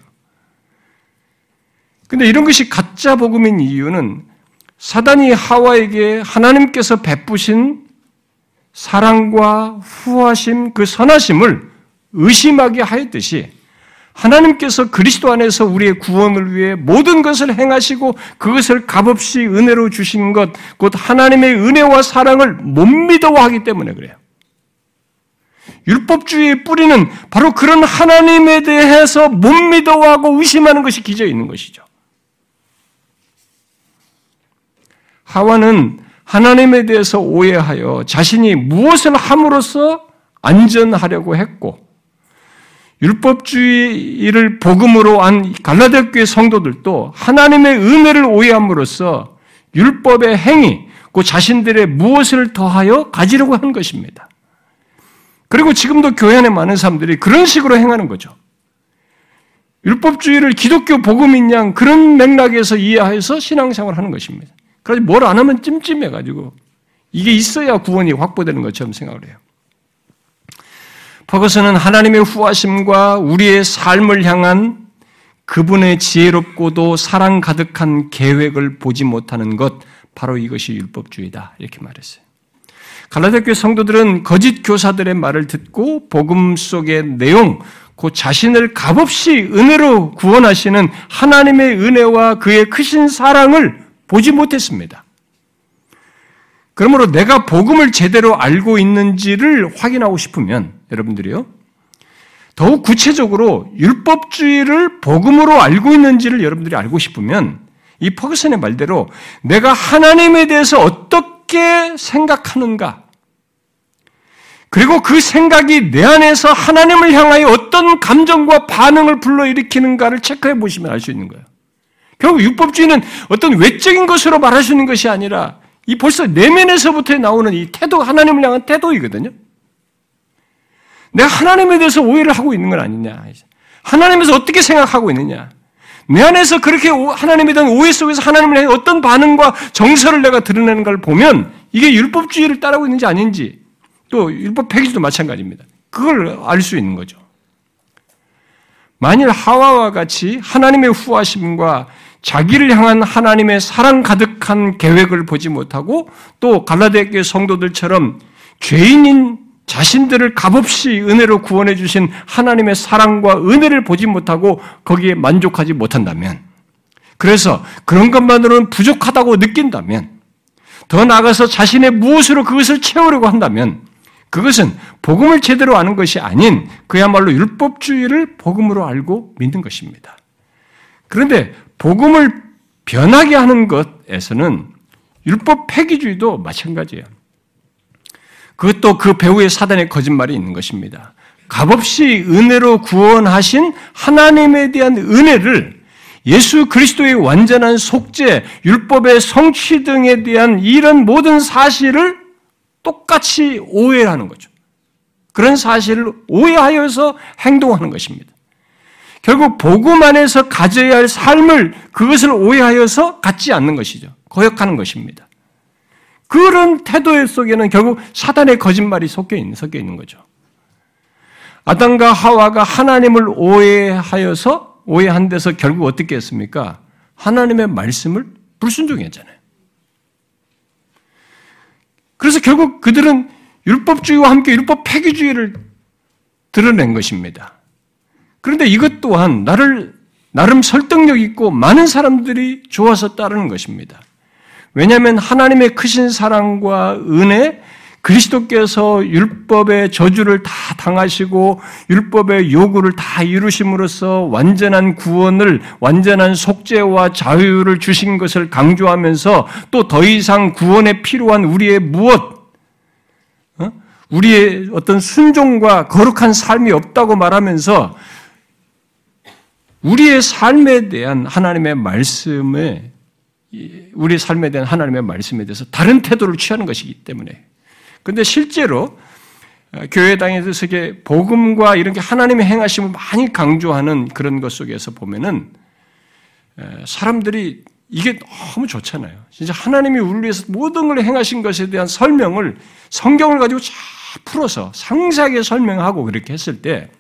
A: 근데 이런 것이 가짜 복음인 이유는 사단이 하와에게 하나님께서 베푸신 사랑과 후하심, 그 선하심을 의심하게 하였듯이 하나님께서 그리스도 안에서 우리의 구원을 위해 모든 것을 행하시고 그것을 값없이 은혜로 주신 것, 곧 하나님의 은혜와 사랑을 못 믿어하기 때문에 그래요. 율법주의의 뿌리는 바로 그런 하나님에 대해서 못 믿어하고 의심하는 것이 기저 있는 것이죠. 하와는 하나님에 대해서 오해하여 자신이 무엇을 함으로써 안전하려고 했고 율법주의를 복음으로 한 갈라디아 교회 성도들도 하나님의 은혜를 오해함으로써 율법의 행위, 그 자신들의 무엇을 더하여 가지려고 한 것입니다. 그리고 지금도 교회 안에 많은 사람들이 그런 식으로 행하는 거죠. 율법주의를 기독교 복음인 양 그런 맥락에서 이해해서 신앙생활을 하는 것입니다. 그래서 뭘 안 하면 찜찜해가지고 이게 있어야 구원이 확보되는 것처럼 생각을 해요. 퍼거스는 하나님의 후하심과 우리의 삶을 향한 그분의 지혜롭고도 사랑 가득한 계획을 보지 못하는 것, 바로 이것이 율법주의다. 이렇게 말했어요. 갈라디아 성도들은 거짓 교사들의 말을 듣고 복음 속의 내용, 그 자신을 값없이 은혜로 구원하시는 하나님의 은혜와 그의 크신 사랑을 보지 못했습니다. 그러므로 내가 복음을 제대로 알고 있는지를 확인하고 싶으면 여러분들이요. 더욱 구체적으로 율법주의를 복음으로 알고 있는지를 여러분들이 알고 싶으면 이 퍼그슨의 말대로 내가 하나님에 대해서 어떻게 생각하는가 그리고 그 생각이 내 안에서 하나님을 향하여 어떤 감정과 반응을 불러일으키는가를 체크해 보시면 알 수 있는 거예요. 결국 율법주의는 어떤 외적인 것으로 말할 수 있는 것이 아니라 이 벌써 내면에서부터 나오는 이 태도, 하나님을 향한 태도이거든요. 내가 하나님에 대해서 오해를 하고 있는 건 아니냐. 하나님에서 어떻게 생각하고 있느냐. 내 안에서 그렇게 하나님에 대한 오해 속에서 하나님을 향해 어떤 반응과 정서를 내가 드러내는 걸 보면 이게 율법주의를 따르고 있는지 아닌지 또 율법 폐기도 마찬가지입니다. 그걸 알 수 있는 거죠. 만일 하와와 같이 하나님의 후하심과 자기를 향한 하나님의 사랑 가득한 계획을 보지 못하고 또 갈라디아 성도들처럼 죄인인 자신들을 값없이 은혜로 구원해 주신 하나님의 사랑과 은혜를 보지 못하고 거기에 만족하지 못한다면 그래서 그런 것만으로는 부족하다고 느낀다면 더 나아가서 자신의 무엇으로 그것을 채우려고 한다면 그것은 복음을 제대로 아는 것이 아닌 그야말로 율법주의를 복음으로 알고 믿는 것입니다. 그런데 복음을 변하게 하는 것에서는 율법 폐기주의도 마찬가지예요. 그것도 그 배후에 사단의 거짓말이 있는 것입니다. 값없이 은혜로 구원하신 하나님에 대한 은혜를 예수 그리스도의 완전한 속죄, 율법의 성취 등에 대한 이런 모든 사실을 똑같이 오해하는 거죠. 그런 사실을 오해하여서 행동하는 것입니다. 결국 복음 안에서 가져야 할 삶을 그것을 오해하여서 갖지 않는 것이죠. 거역하는 것입니다. 그런 태도 속에는 결국 사단의 거짓말이 섞여 있는, 섞여 있는 거죠. 아담과 하와가 하나님을 오해하여서 오해한 데서 결국 어떻게 했습니까? 하나님의 말씀을 불순종했잖아요. 그래서 결국 그들은 율법주의와 함께 율법 폐기주의를 드러낸 것입니다. 그런데 이것 또한 나를 나름 설득력 있고 많은 사람들이 좋아서 따르는 것입니다. 왜냐하면 하나님의 크신 사랑과 은혜, 그리스도께서 율법의 저주를 다 당하시고 율법의 요구를 다 이루심으로써 완전한 구원을 완전한 속죄와 자유를 주신 것을 강조하면서 또 더 이상 구원에 필요한 우리의 무엇 어? 우리의 어떤 순종과 거룩한 삶이 없다고 말하면서 우리의 삶에 대한 하나님의 말씀에 우리 삶에 대한 하나님의 말씀에 대해서 다른 태도를 취하는 것이기 때문에. 근데 실제로 어, 교회당에서 게 복음과 이런 게 하나님의 행하심을 많이 강조하는 그런 것 속에서 보면은 사람들이 이게 너무 좋잖아요. 진짜 하나님이 우리를 위해서 모든 걸 행하신 것에 대한 설명을 성경을 가지고 쫙 풀어서 상세하게 설명하고 그렇게 했을 때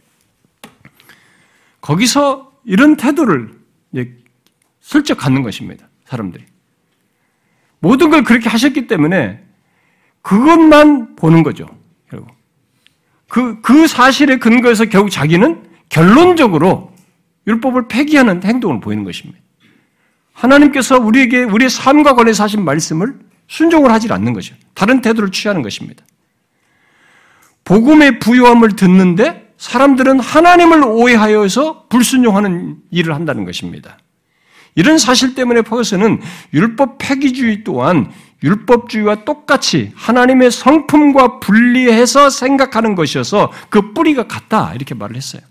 A: 거기서 이런 태도를 슬쩍 갖는 것입니다. 사람들이. 모든 걸 그렇게 하셨기 때문에 그것만 보는 거죠. 결국. 그, 그 사실에 근거해서 결국 자기는 결론적으로 율법을 폐기하는 행동을 보이는 것입니다. 하나님께서 우리에게, 우리의 삶과 관련해서 하신 말씀을 순종을 하지 않는 것이죠. 다른 태도를 취하는 것입니다. 복음의 부요함을 듣는데 사람들은 하나님을 오해하여서 불순종하는 일을 한다는 것입니다. 이런 사실 때문에 포커스는 율법 폐기주의 또한 율법주의와 똑같이 하나님의 성품과 분리해서 생각하는 것이어서 그 뿌리가 같다 이렇게 말을 했어요.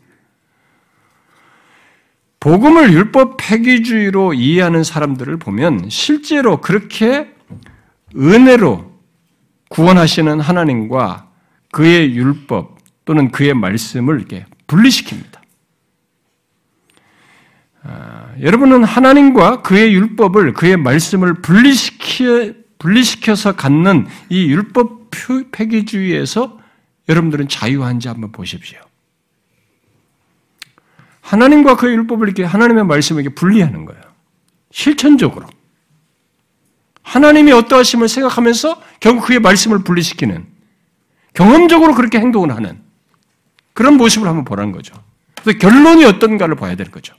A: 복음을 율법 폐기주의로 이해하는 사람들을 보면 실제로 그렇게 은혜로 구원하시는 하나님과 그의 율법 또는 그의 말씀을 이렇게 분리시킵니다. 아, 여러분은 하나님과 그의 율법을 그의 말씀을 분리시켜 분리시켜서 갖는 이 율법 폐기주의에서 여러분들은 자유한지 한번 보십시오. 하나님과 그의 율법을 이렇게 하나님의 말씀에게 분리하는 거예요. 실천적으로. 하나님이 어떠하심을 생각하면서 결국 그의 말씀을 분리시키는 경험적으로 그렇게 행동을 하는 그런 모습을 한번 보라는 거죠. 그래서 결론이 어떤가를 봐야 될 거죠.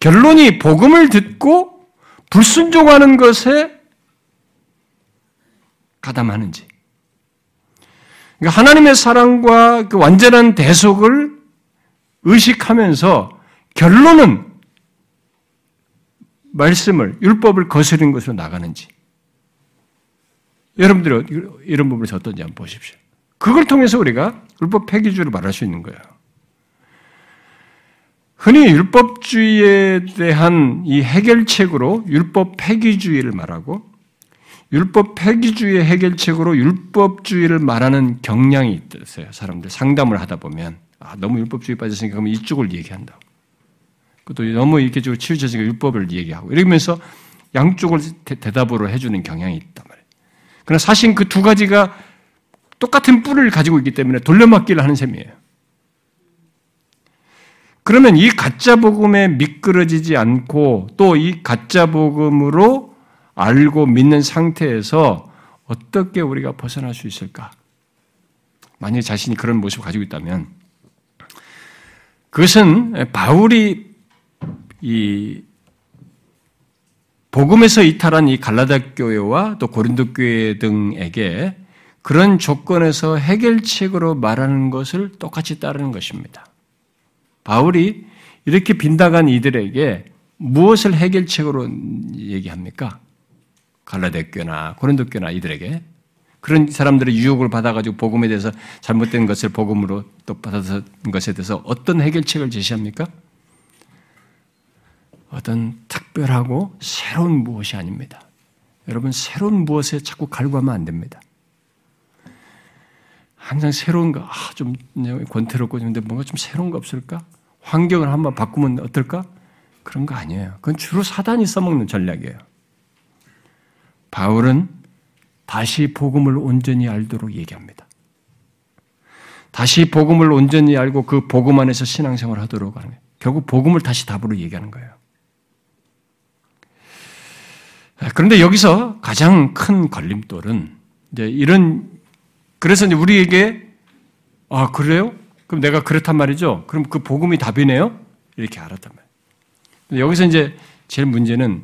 A: 결론이 복음을 듣고 불순종하는 것에 가담하는지. 그러니까 하나님의 사랑과 그 완전한 대속을 의식하면서 결론은 말씀을, 율법을 거스른 것으로 나가는지. 여러분들이 이런 부분에서 어떤지 한번 보십시오. 그걸 통해서 우리가 율법 폐기주를 말할 수 있는 거예요. 흔히 율법주의에 대한 이 해결책으로 율법 폐기주의를 말하고 율법 폐기주의 해결책으로 율법주의를 말하는 경향이 있어요. 사람들 상담을 하다 보면 아, 너무 율법주의 빠졌으니까 그러면 이쪽을 얘기한다. 그것도 너무 이렇게 좀 치우쳐지니까 율법을 얘기하고 이러면서 양쪽을 대, 답으로 해주는 경향이 있단 말이에요. 그러나 사실 그 두 가지가 똑같은 뿔을 가지고 있기 때문에 돌려막기를 하는 셈이에요. 그러면 이 가짜 복음에 미끄러지지 않고 또 이 가짜 복음으로 알고 믿는 상태에서 어떻게 우리가 벗어날 수 있을까? 만약 자신이 그런 모습을 가지고 있다면 그것은 바울이 이 복음에서 이탈한 이 갈라다 교회와 또 고린도 교회 등에게 그런 조건에서 해결책으로 말하는 것을 똑같이 따르는 것입니다. 바울이 이렇게 빈다간 이들에게 무엇을 해결책으로 얘기합니까? 갈라데 교나 고린도 교나 이들에게 그런 사람들의 유혹을 받아가지고 복음에 대해서 잘못된 것을 복음으로 또 받아서 것에 대해서 어떤 해결책을 제시합니까? 어떤 특별하고 새로운 무엇이 아닙니다. 여러분 새로운 무엇에 자꾸 갈구하면 안 됩니다. 항상 새로운 거, 아, 좀 권태롭고 근데 뭔가 좀 새로운 거 없을까? 환경을 한번 바꾸면 어떨까? 그런 거 아니에요. 그건 주로 사단이 써먹는 전략이에요. 바울은 다시 복음을 온전히 알도록 얘기합니다. 다시 복음을 온전히 알고 그 복음 안에서 신앙생활 하도록 하는 거예요. 결국 복음을 다시 답으로 얘기하는 거예요. 그런데 여기서 가장 큰 걸림돌은 이제 이런 그래서 이제 우리에게 아 그래요? 그럼 내가 그렇단 말이죠. 그럼 그 복음이 답이네요. 이렇게 알았단 말이에요. 여기서 이제 제일 문제는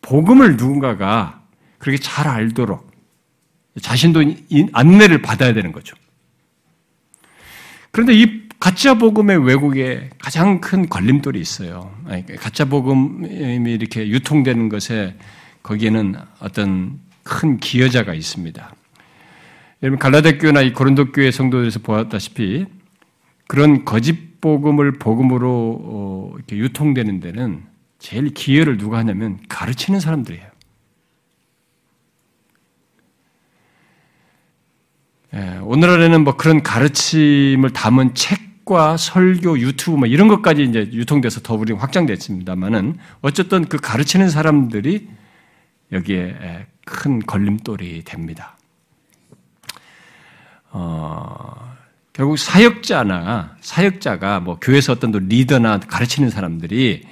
A: 복음을 누군가가 그렇게 잘 알도록 자신도 안내를 받아야 되는 거죠. 그런데 이 가짜 복음의 왜곡에 가장 큰 걸림돌이 있어요. 가짜 복음이 이렇게 유통되는 것에 거기에는 어떤 큰 기여자가 있습니다. 여러분 갈라데 교나 이 고린도 교회 성도에서 보았다시피 그런 거짓 복음을 복음으로 어, 이렇게 유통되는 데는 제일 기여를 누가 하냐면 가르치는 사람들이에요. 예, 오늘날에는 뭐 그런 가르침을 담은 책과 설교, 유튜브 뭐 이런 것까지 이제 유통돼서 더 우리 확장됐습니다만은 어쨌든 그 가르치는 사람들이 여기에 큰 걸림돌이 됩니다. 어, 결국 사역자나 사역자가 뭐 교회에서 어떤 리더나 가르치는 사람들이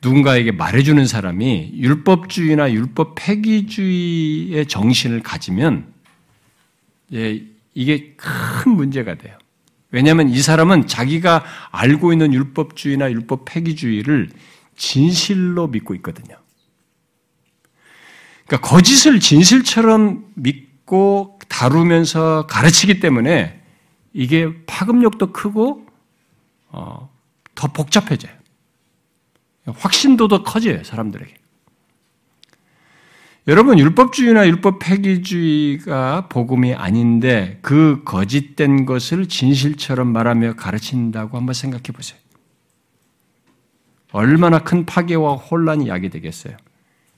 A: 누군가에게 말해주는 사람이 율법주의나 율법 폐기주의의 정신을 가지면 예, 이게 큰 문제가 돼요. 왜냐하면 이 사람은 자기가 알고 있는 율법주의나 율법 폐기주의를 진실로 믿고 있거든요. 그러니까 거짓을 진실처럼 믿 고 다루면서 가르치기 때문에 이게 파급력도 크고 어, 더 복잡해져요. 확신도도 커져요 사람들에게. 여러분 율법주의나 율법 폐기주의가 복음이 아닌데 그 거짓된 것을 진실처럼 말하며 가르친다고 한번 생각해 보세요. 얼마나 큰 파괴와 혼란이 야기되겠어요.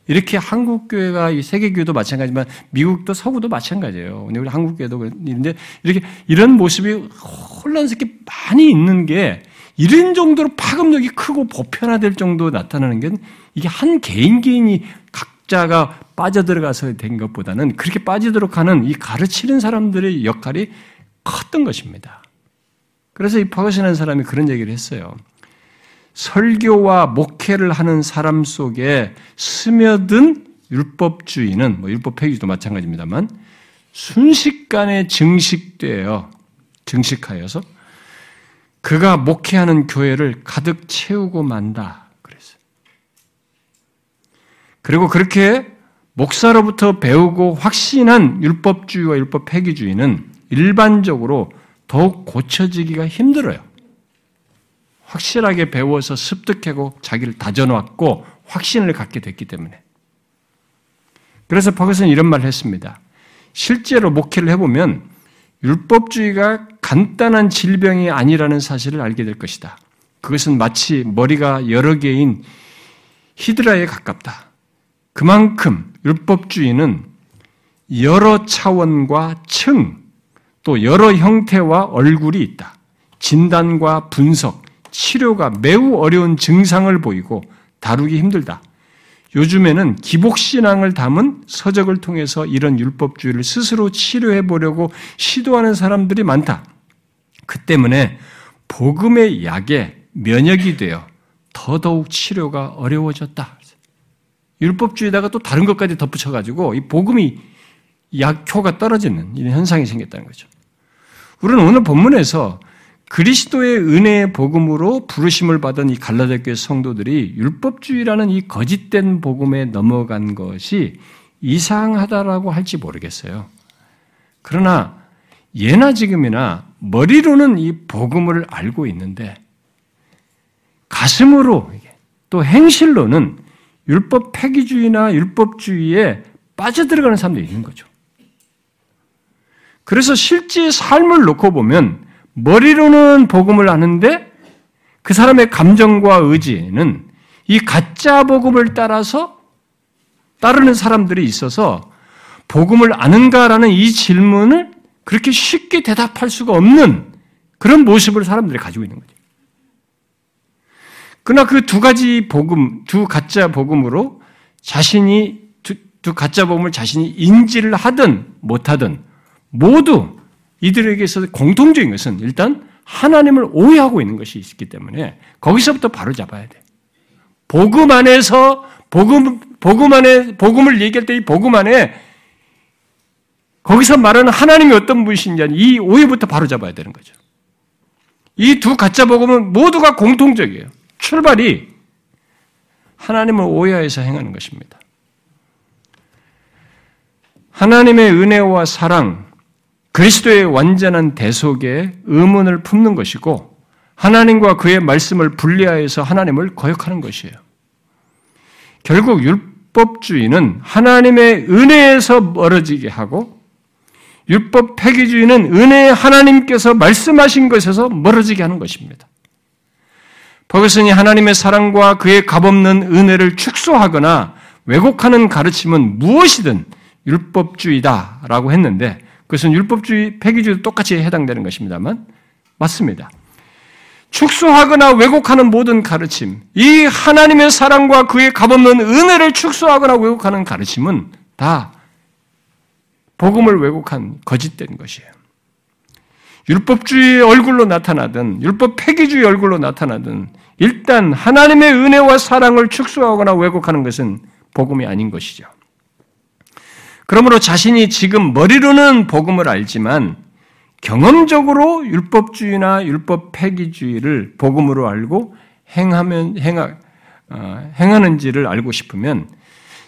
A: 이렇게 한국 교회가 세계 교회도 마찬가지지만 미국도 서구도 마찬가지예요. 근데 우리 한국 교회도 그런데 이렇게 이런 모습이 혼란스럽게 많이 있는 게 이런 정도로 파급력이 크고 보편화될 정도 나타나는 게 이게 한 개인 개인이 각자가 빠져들어가서 된 것보다는 그렇게 빠지도록 하는 이 가르치는 사람들의 역할이 컸던 것입니다. 그래서 이 파거시라는 사람이 그런 얘기를 했어요. 설교와 목회를 하는 사람 속에 스며든 율법주의는 뭐 율법 폐기도 마찬가지입니다만 순식간에 증식되어 증식하여서 그가 목회하는 교회를 가득 채우고 만다 그랬어요. 그리고 그렇게 목사로부터 배우고 확신한 율법주의와 율법 폐기주의는 일반적으로 더욱 고쳐지기가 힘들어요. 확실하게 배워서 습득하고 자기를 다져놓았고 확신을 갖게 됐기 때문에. 그래서 파크스는 이런 말을 했습니다. 실제로 목회를 해보면 율법주의가 간단한 질병이 아니라는 사실을 알게 될 것이다. 그것은 마치 머리가 여러 개인 히드라에 가깝다. 그만큼 율법주의는 여러 차원과 층, 또 여러 형태와 얼굴이 있다. 진단과 분석, 치료가 매우 어려운 증상을 보이고 다루기 힘들다. 요즘에는 기복신앙을 담은 서적을 통해서 이런 율법주의를 스스로 치료해 보려고 시도하는 사람들이 많다. 그 때문에 복음의 약에 면역이 되어 더더욱 치료가 어려워졌다. 율법주의다가 또 다른 것까지 덧붙여가지고 이 복음이 약효가 떨어지는 이런 현상이 생겼다는 거죠. 우리는 오늘 본문에서 그리스도의 은혜의 복음으로 부르심을 받은 이 갈라디아 교회 성도들이 율법주의라는 이 거짓된 복음에 넘어간 것이 이상하다라고 할지 모르겠어요. 그러나 예나 지금이나 머리로는 이 복음을 알고 있는데 가슴으로 또 행실로는 율법 폐기주의나 율법주의에 빠져들어가는 사람도 있는 거죠. 그래서 실제 삶을 놓고 보면 머리로는 복음을 아는데 그 사람의 감정과 의지는 이 가짜 복음을 따라서 따르는 사람들이 있어서 복음을 아는가라는 이 질문을 그렇게 쉽게 대답할 수가 없는 그런 모습을 사람들이 가지고 있는 거죠. 그러나 그 두 가지 복음, 두 가짜 복음으로 자신이 두, 두 가짜 복음을 자신이 인지를 하든 못하든 모두 이들에게 서 공통적인 것은 일단 하나님을 오해하고 있는 것이 있기 때문에 거기서부터 바로 잡아야 돼. 복음 안에서 복음 복음 안에 복음을 얘기할 때 이 복음 안에 거기서 말하는 하나님이 어떤 분이신지 이 오해부터 바로 잡아야 되는 거죠. 이 두 가짜 복음은 모두가 공통적이에요. 출발이 하나님을 오해해서 행하는 것입니다. 하나님의 은혜와 사랑, 그리스도의 완전한 대속에 의문을 품는 것이고 하나님과 그의 말씀을 분리하여서 하나님을 거역하는 것이에요. 결국 율법주의는 하나님의 은혜에서 멀어지게 하고 율법 폐기주의는 은혜의 하나님께서 말씀하신 것에서 멀어지게 하는 것입니다. 버거슨이 하나님의 사랑과 그의 값없는 은혜를 축소하거나 왜곡하는 가르침은 무엇이든 율법주의다라고 했는데 그것은 율법주의, 폐기주의도 똑같이 해당되는 것입니다만 맞습니다. 축소하거나 왜곡하는 모든 가르침, 이 하나님의 사랑과 그의 값없는 은혜를 축소하거나 왜곡하는 가르침은 다 복음을 왜곡한 거짓된 것이에요. 율법주의 얼굴로 나타나든 율법 폐기주의 얼굴로 나타나든 일단 하나님의 은혜와 사랑을 축소하거나 왜곡하는 것은 복음이 아닌 것이죠. 그러므로 자신이 지금 머리로는 복음을 알지만 경험적으로 율법주의나 율법 폐기주의를 복음으로 알고 행하면 행하, 어, 행하는지를 알고 싶으면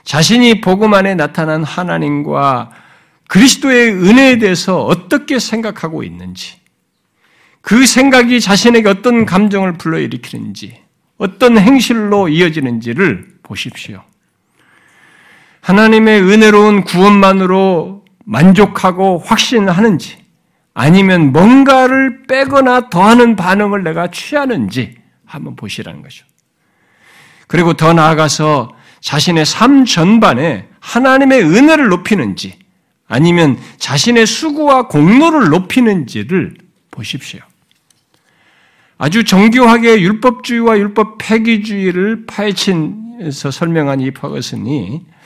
A: 자신이 복음 안에 나타난 하나님과 그리스도의 은혜에 대해서 어떻게 생각하고 있는지, 그 생각이 자신에게 어떤 감정을 불러일으키는지, 어떤 행실로 이어지는지를 보십시오. 하나님의 은혜로운 구원만으로 만족하고 확신하는지 아니면 뭔가를 빼거나 더하는 반응을 내가 취하는지 한번 보시라는 거죠. 그리고 더 나아가서 자신의 삶 전반에 하나님의 은혜를 높이는지 아니면 자신의 수고와 공로를 높이는지를 보십시오. 아주 정교하게 율법주의와 율법 폐기주의를 파헤친서 설명한 이 파거슨이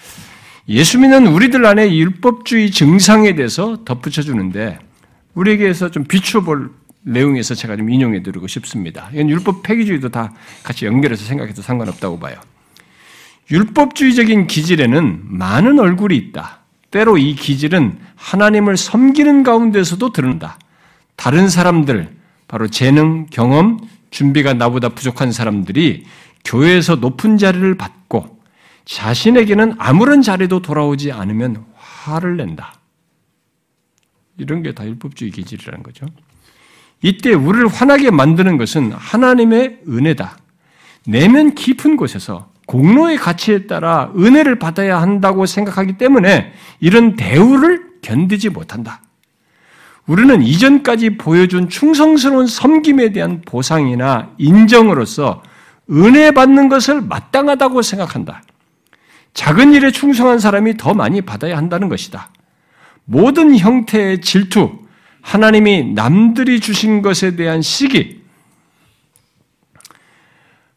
A: 예수 믿는 우리들 안에 율법주의 증상에 대해서 덧붙여 주는데 우리에게서 좀 비추어 볼 내용에서 제가 좀 인용해 드리고 싶습니다. 이건 율법 폐기주의도 다 같이 연결해서 생각해도 상관없다고 봐요. 율법주의적인 기질에는 많은 얼굴이 있다. 때로 이 기질은 하나님을 섬기는 가운데서도 드러난다. 다른 사람들, 바로 재능, 경험, 준비가 나보다 부족한 사람들이 교회에서 높은 자리를 받고 자신에게는 아무런 자리도 돌아오지 않으면 화를 낸다. 이런 게 다 율법주의 기질이라는 거죠. 이때 우리를 화나게 만드는 것은 하나님의 은혜다. 내면 깊은 곳에서 공로의 가치에 따라 은혜를 받아야 한다고 생각하기 때문에 이런 대우를 견디지 못한다. 우리는 이전까지 보여준 충성스러운 섬김에 대한 보상이나 인정으로서 은혜 받는 것을 마땅하다고 생각한다. 작은 일에 충성한 사람이 더 많이 받아야 한다는 것이다. 모든 형태의 질투, 하나님이 남들이 주신 것에 대한 시기,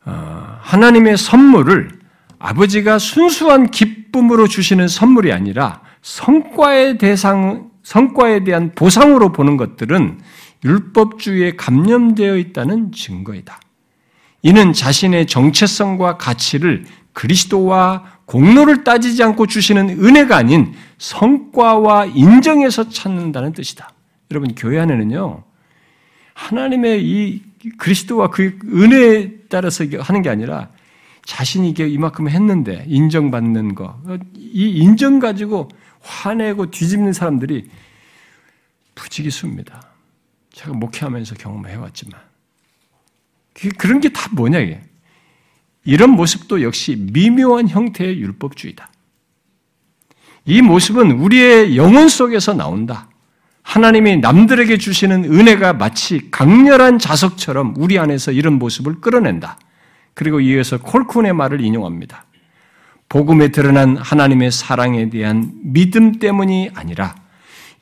A: 어, 하나님의 선물을 아버지가 순수한 기쁨으로 주시는 선물이 아니라 성과의 대상, 성과에 대한 보상으로 보는 것들은 율법주의에 감염되어 있다는 증거이다. 이는 자신의 정체성과 가치를 그리스도와 공로를 따지지 않고 주시는 은혜가 아닌 성과와 인정에서 찾는다는 뜻이다. 여러분, 교회 안에는요, 하나님의 이 그리스도와 그 은혜에 따라서 하는 게 아니라 자신이 이만큼 했는데 인정받는 거, 이 인정 가지고 화내고 뒤집는 사람들이 부지기수입니다. 제가 목회하면서 경험해왔지만 그런 게 다 뭐냐 이게 이런 모습도 역시 미묘한 형태의 율법주의다. 이 모습은 우리의 영혼 속에서 나온다. 하나님이 남들에게 주시는 은혜가 마치 강렬한 자석처럼 우리 안에서 이런 모습을 끌어낸다. 그리고 이어서 콜쿤의 말을 인용합니다. 복음에 드러난 하나님의 사랑에 대한 믿음 때문이 아니라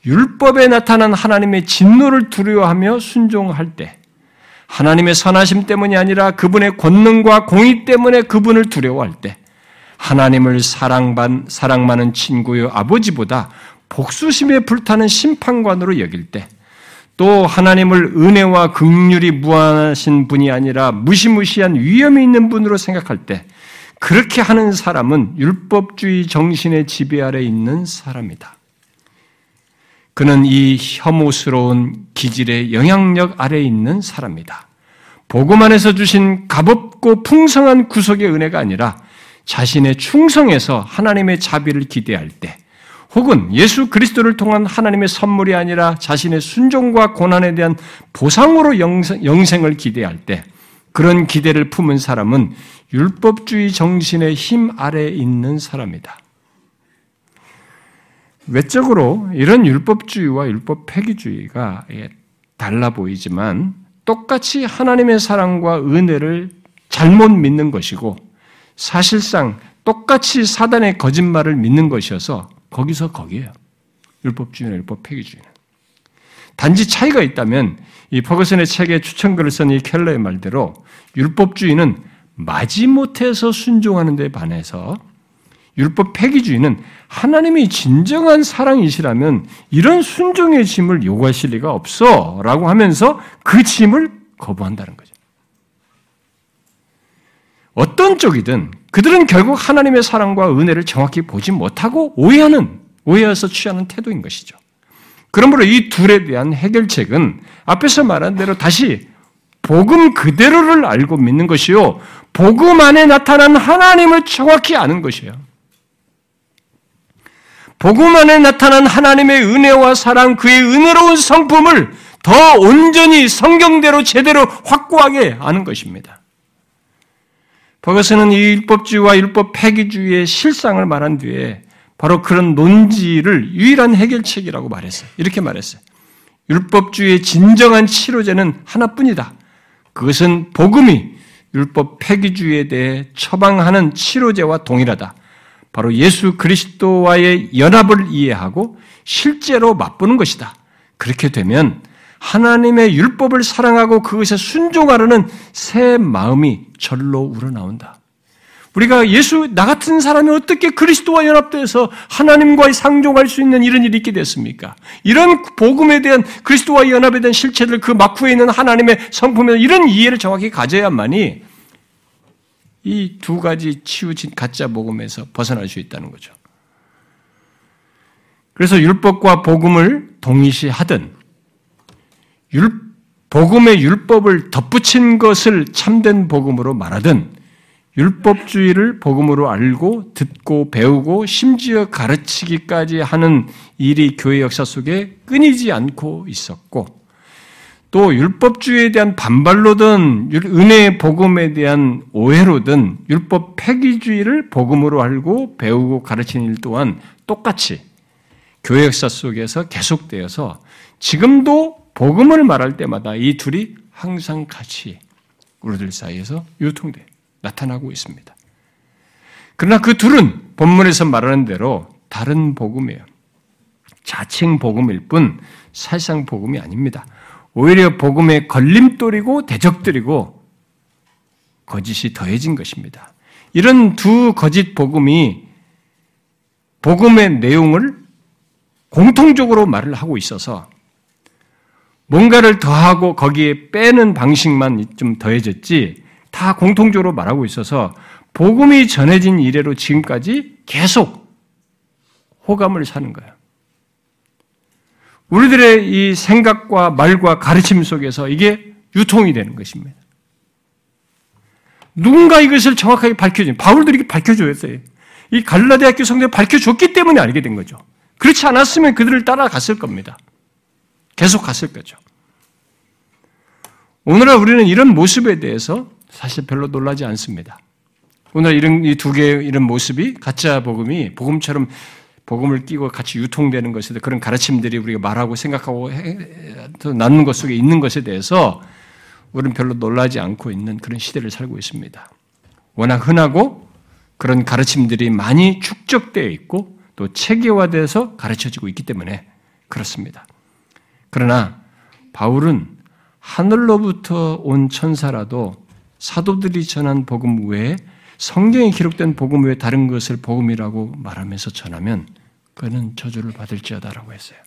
A: 율법에 나타난 하나님의 진노를 두려워하며 순종할 때 하나님의 선하심 때문이 아니라 그분의 권능과 공의 때문에 그분을 두려워할 때 하나님을 사랑반, 사랑 많은 친구요 아버지보다 복수심에 불타는 심판관으로 여길 때 또 하나님을 은혜와 극률이 무한하신 분이 아니라 무시무시한 위험이 있는 분으로 생각할 때 그렇게 하는 사람은 율법주의 정신의 지배 아래 있는 사람이다. 그는 이 혐오스러운 기질의 영향력 아래 있는 사람이다. 복음 안에서 주신 값없고 풍성한 구속의 은혜가 아니라 자신의 충성에서 하나님의 자비를 기대할 때, 혹은 예수 그리스도를 통한 하나님의 선물이 아니라 자신의 순종과 고난에 대한 보상으로 영생 을 기대할 때, 그런 기대를 품은 사람은 율법주의 정신의 힘 아래에 있는 사람이다. 외적으로 이런 율법주의와 율법 폐기주의가 달라 보이지만 똑같이 하나님의 사랑과 은혜를 잘못 믿는 것이고 사실상 똑같이 사단의 거짓말을 믿는 것이어서 거기서 거기에요. 율법주의나 율법 폐기주의는. 단지 차이가 있다면 이 퍼거슨의 책에 추천글을 쓴 이 켈러의 말대로 율법주의는 마지못해서 순종하는 데 반해서 율법 폐기주의는 하나님이 진정한 사랑이시라면 이런 순종의 짐을 요구하실 리가 없어 라고 하면서 그 짐을 거부한다는 거죠. 어떤 쪽이든 그들은 결국 하나님의 사랑과 은혜를 정확히 보지 못하고 오해하는, 오해해서 취하는 태도인 것이죠. 그러므로 이 둘에 대한 해결책은 앞에서 말한 대로 다시 복음 그대로를 알고 믿는 것이요. 복음 안에 나타난 하나님을 정확히 아는 것이에요. 복음 안에 나타난 하나님의 은혜와 사랑, 그의 은혜로운 성품을 더 온전히 성경대로 제대로 확고하게 아는 것입니다. 버거스는 이 율법주의와 율법 폐기주의의 실상을 말한 뒤에 바로 그런 논지를 유일한 해결책이라고 말했어요. 이렇게 말했어요. 율법주의의 진정한 치료제는 하나뿐이다. 그것은 복음이 율법 폐기주의에 대해 처방하는 치료제와 동일하다. 바로 예수 그리스도와의 연합을 이해하고 실제로 맛보는 것이다. 그렇게 되면 하나님의 율법을 사랑하고 그것에 순종하려는 새 마음이 절로 우러나온다. 우리가 예수, 나 같은 사람이 어떻게 그리스도와 연합돼서 하나님과 상종할 수 있는 이런 일이 있게 됐습니까? 이런 복음에 대한 그리스도와 연합에 대한 실체를 그 막후에 있는 하나님의 성품에 이런 이해를 정확히 가져야만이 이 두 가지 치우친 가짜 복음에서 벗어날 수 있다는 거죠. 그래서 율법과 복음을 동일시하든 율, 복음의 율법을 덧붙인 것을 참된 복음으로 말하든 율법주의를 복음으로 알고 듣고 배우고 심지어 가르치기까지 하는 일이 교회 역사 속에 끊이지 않고 있었고 또 율법주의에 대한 반발로든 은혜의 복음에 대한 오해로든 율법 폐기주의를 복음으로 알고 배우고 가르치는 일 또한 똑같이 교회 역사 속에서 계속되어서 지금도 복음을 말할 때마다 이 둘이 항상 같이 우리들 사이에서 유통돼 나타나고 있습니다. 그러나 그 둘은 본문에서 말하는 대로 다른 복음이에요. 자칭 복음일 뿐 사실상 복음이 아닙니다. 오히려 복음의 걸림돌이고 대적들이고 거짓이 더해진 것입니다. 이런 두 거짓 복음이 복음의 내용을 공통적으로 말을 하고 있어서 뭔가를 더하고 거기에 빼는 방식만 좀 더해졌지 다 공통적으로 말하고 있어서 복음이 전해진 이래로 지금까지 계속 호감을 사는 거예요. 우리들의 이 생각과 말과 가르침 속에서 이게 유통이 되는 것입니다. 누군가 이것을 정확하게 밝혀준, 바울도 이렇게 밝혀줬어요. 이 갈라디아교 성도에 밝혀줬기 때문에 알게 된 거죠. 그렇지 않았으면 그들을 따라갔을 겁니다. 계속 갔을 거죠. 오늘날 우리는 이런 모습에 대해서 사실 별로 놀라지 않습니다. 오늘 이런 이 두 개의 이런 모습이 가짜 복음이 복음처럼 복음을 끼고 같이 유통되는 것에 그런 가르침들이 우리가 말하고 생각하고 나누는 것 속에 있는 것에 대해서 우리는 별로 놀라지 않고 있는 그런 시대를 살고 있습니다. 워낙 흔하고 그런 가르침들이 많이 축적되어 있고 또 체계화돼서 가르쳐지고 있기 때문에 그렇습니다. 그러나 바울은 하늘로부터 온 천사라도 사도들이 전한 복음 외에 성경에 기록된 복음 외에 다른 것을 복음이라고 말하면서 전하면 그는 저주를 받을지어다라고 했어요.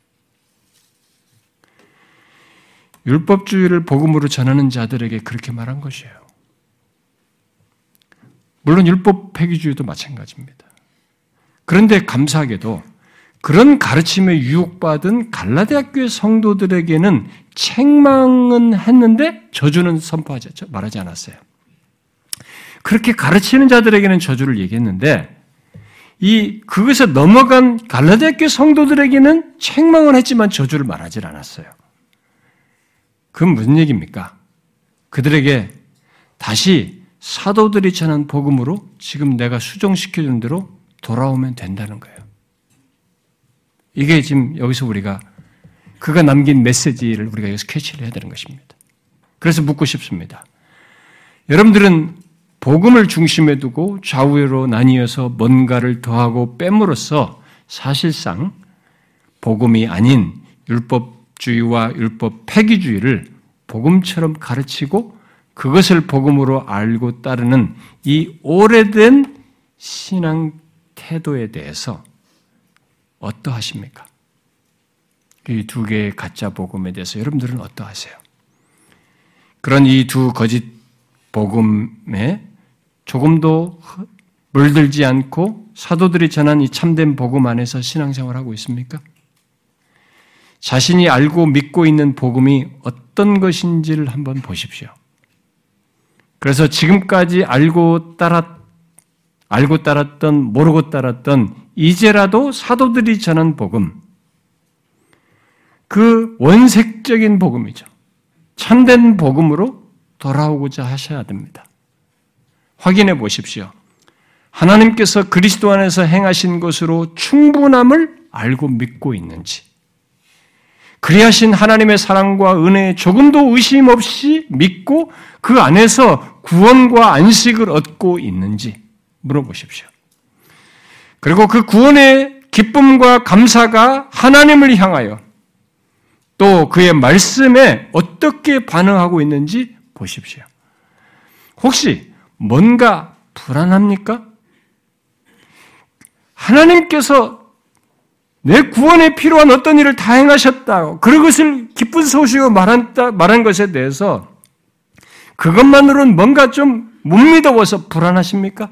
A: 율법주의를 복음으로 전하는 자들에게 그렇게 말한 것이에요. 물론 율법 폐기주의도 마찬가지입니다. 그런데 감사하게도 그런 가르침에 유혹받은 갈라디아교의 성도들에게는 책망은 했는데 저주는 선포하지 말하지 않았어요. 그렇게 가르치는 자들에게는 저주를 얘기했는데 이 그것에 넘어간 갈라디아 교 성도들에게는 책망을 했지만 저주를 말하지 않았어요. 그건 무슨 얘기입니까? 그들에게 다시 사도들이 전한 복음으로 지금 내가 수정시켜 준 대로 돌아오면 된다는 거예요. 이게 지금 여기서 우리가 그가 남긴 메시지를 우리가 여기서 캐치를 해야 되는 것입니다. 그래서 묻고 싶습니다. 여러분들은 복음을 중심에 두고 좌우로 나뉘어서 뭔가를 더하고 뺨으로써 사실상 복음이 아닌 율법 율법주의와 율법 폐기주의를 복음처럼 가르치고 그것을 복음으로 알고 따르는 이 오래된 신앙 태도에 대해서 어떠하십니까? 이 두 개의 가짜 복음에 대해서 여러분들은 어떠하세요? 그런 이 두 거짓 복음에 조금도 물들지 않고 사도들이 전한 이 참된 복음 안에서 신앙생활하고 있습니까? 자신이 알고 믿고 있는 복음이 어떤 것인지를 한번 보십시오. 그래서 지금까지 알고 따랐, 알고 따랐던, 모르고 따랐던, 이제라도 사도들이 전한 복음, 그 원색적인 복음이죠. 참된 복음으로 돌아오고자 하셔야 됩니다. 확인해 보십시오. 하나님께서 그리스도 안에서 행하신 것으로 충분함을 알고 믿고 있는지, 그리하신 하나님의 사랑과 은혜에 조금도 의심 없이 믿고 그 안에서 구원과 안식을 얻고 있는지 물어보십시오. 그리고 그 구원의 기쁨과 감사가 하나님을 향하여 또 그의 말씀에 어떻게 반응하고 있는지 보십시오. 혹시 뭔가 불안합니까? 하나님께서 내 구원에 필요한 어떤 일을 다 행하셨다. 그것을 기쁜 소식으로 말한, 말한 것에 대해서 그것만으로는 뭔가 좀 못 믿어워서 불안하십니까?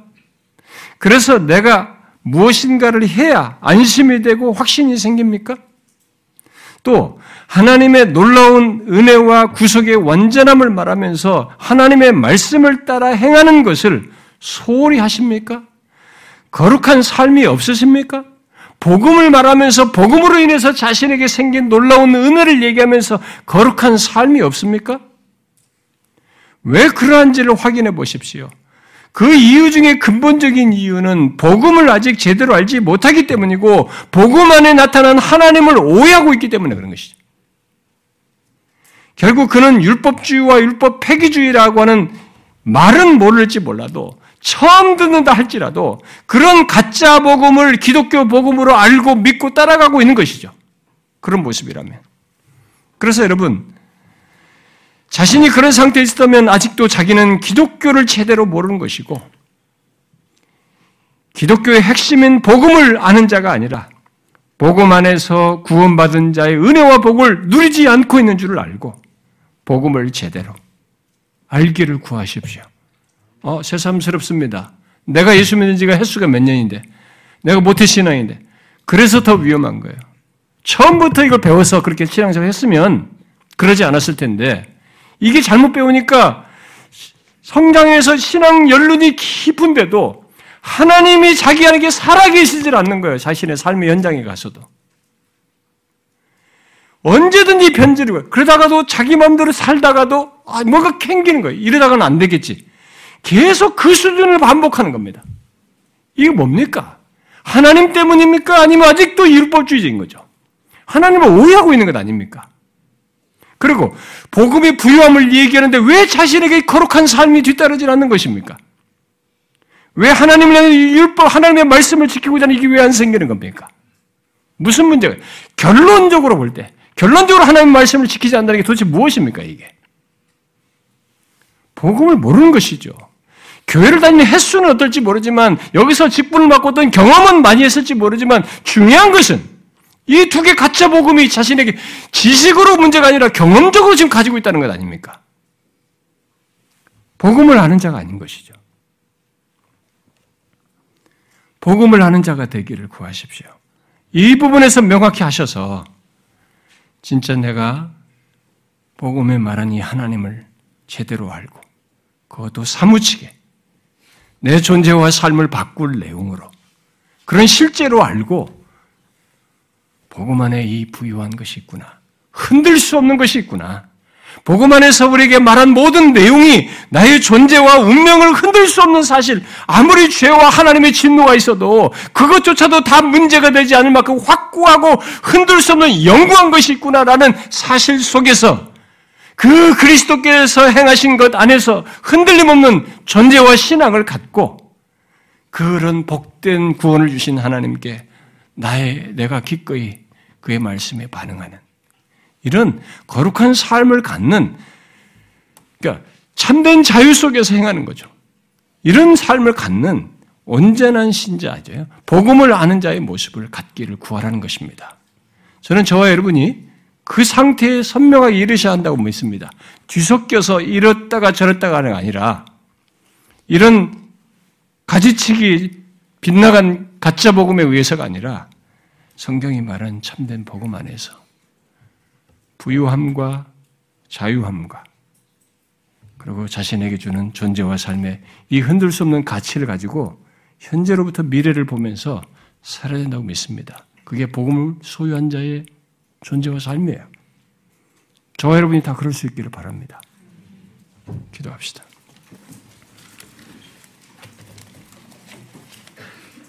A: 그래서 내가 무엇인가를 해야 안심이 되고 확신이 생깁니까? 또 하나님의 놀라운 은혜와 구속의 완전함을 말하면서 하나님의 말씀을 따라 행하는 것을 소홀히 하십니까? 거룩한 삶이 없으십니까? 복음을 말하면서 복음으로 인해서 자신에게 생긴 놀라운 은혜를 얘기하면서 거룩한 삶이 없습니까? 왜 그러한지를 확인해 보십시오. 그 이유 중에 근본적인 이유는 복음을 아직 제대로 알지 못하기 때문이고 복음 안에 나타난 하나님을 오해하고 있기 때문에 그런 것이죠. 결국 그는 율법주의와 율법 폐기주의라고 하는 말은 모를지 몰라도 처음 듣는다 할지라도 그런 가짜 복음을 기독교 복음으로 알고 믿고 따라가고 있는 것이죠. 그런 모습이라면. 그래서 여러분, 자신이 그런 상태에 있었다면 아직도 자기는 기독교를 제대로 모르는 것이고, 기독교의 핵심인 복음을 아는 자가 아니라, 복음 안에서 구원받은 자의 은혜와 복을 누리지 않고 있는 줄을 알고, 복음을 제대로 알기를 구하십시오. 어, 새삼스럽습니다. 내가 예수 믿는 지가 횟수가 몇 년인데, 내가 모태신앙인데, 그래서 더 위험한 거예요. 처음부터 이걸 배워서 그렇게 신앙생활 했으면 그러지 않았을 텐데 이게 잘못 배우니까 성장에서 신앙 연륜이 깊은데도 하나님이 자기 안에 살아계시질 않는 거예요. 자신의 삶의 현장에 가서도. 언제든지 변질이고 그러다가도 자기 마음대로 살다가도 아, 뭔가 캥기는 거예요. 이러다가는 안 되겠지. 계속 그 수준을 반복하는 겁니다. 이게 뭡니까? 하나님 때문입니까? 아니면 아직도 율법주의자인 거죠. 하나님을 오해하고 있는 것 아닙니까? 그리고 복음의 부유함을 얘기하는데 왜 자신에게 거룩한 삶이 뒤따르지 않는 것입니까? 왜 하나님의 율법, 하나님의 말씀을 지키고자 하는 이게 왜 안 생기는 겁니까? 무슨 문제가? 결론적으로 볼 때, 결론적으로 하나님의 말씀을 지키지 않는다는 게 도대체 무엇입니까, 이게? 복음을 모르는 것이죠. 교회를 다니는 횟수는 어떨지 모르지만, 여기서 직분을 맡고 어떤 경험은 많이 했을지 모르지만, 중요한 것은, 이 두 개 가짜 복음이 자신에게 지식으로 문제가 아니라 경험적으로 지금 가지고 있다는 것 아닙니까? 복음을 아는 자가 아닌 것이죠. 복음을 아는 자가 되기를 구하십시오. 이 부분에서 명확히 하셔서 진짜 내가 복음에 말한 이 하나님을 제대로 알고 그것도 사무치게 내 존재와 삶을 바꿀 내용으로 그런 실제로 알고 복음 안에 이 부유한 것이 있구나. 흔들 수 없는 것이 있구나. 복음 안에서 우리에게 말한 모든 내용이 나의 존재와 운명을 흔들 수 없는 사실, 아무리 죄와 하나님의 진노가 있어도 그것조차도 다 문제가 되지 않을 만큼 확고하고 흔들 수 없는 영구한 것이 있구나라는 사실 속에서 그 그리스도께서 행하신 것 안에서 흔들림 없는 존재와 신앙을 갖고 그런 복된 구원을 주신 하나님께 나의 내가 기꺼이 그의 말씀에 반응하는 이런 거룩한 삶을 갖는 그러니까 참된 자유 속에서 행하는 거죠. 이런 삶을 갖는 온전한 신자죠. 복음을 아는 자의 모습을 갖기를 구하라는 것입니다. 저는 저와 여러분이 그 상태에 선명하게 이르셔야 한다고 믿습니다. 뒤섞여서 이렇다가 저렇다가 하는 게 아니라 이런 가지치기 빗나간 가짜 복음에 의해서가 아니라 성경이 말한 참된 복음 안에서 부유함과 자유함과 그리고 자신에게 주는 존재와 삶의 이 흔들 수 없는 가치를 가지고 현재로부터 미래를 보면서 살아야 된다고 믿습니다. 그게 복음을 소유한 자의 존재와 삶이에요. 저와 여러분이 다 그럴 수 있기를 바랍니다. 기도합시다.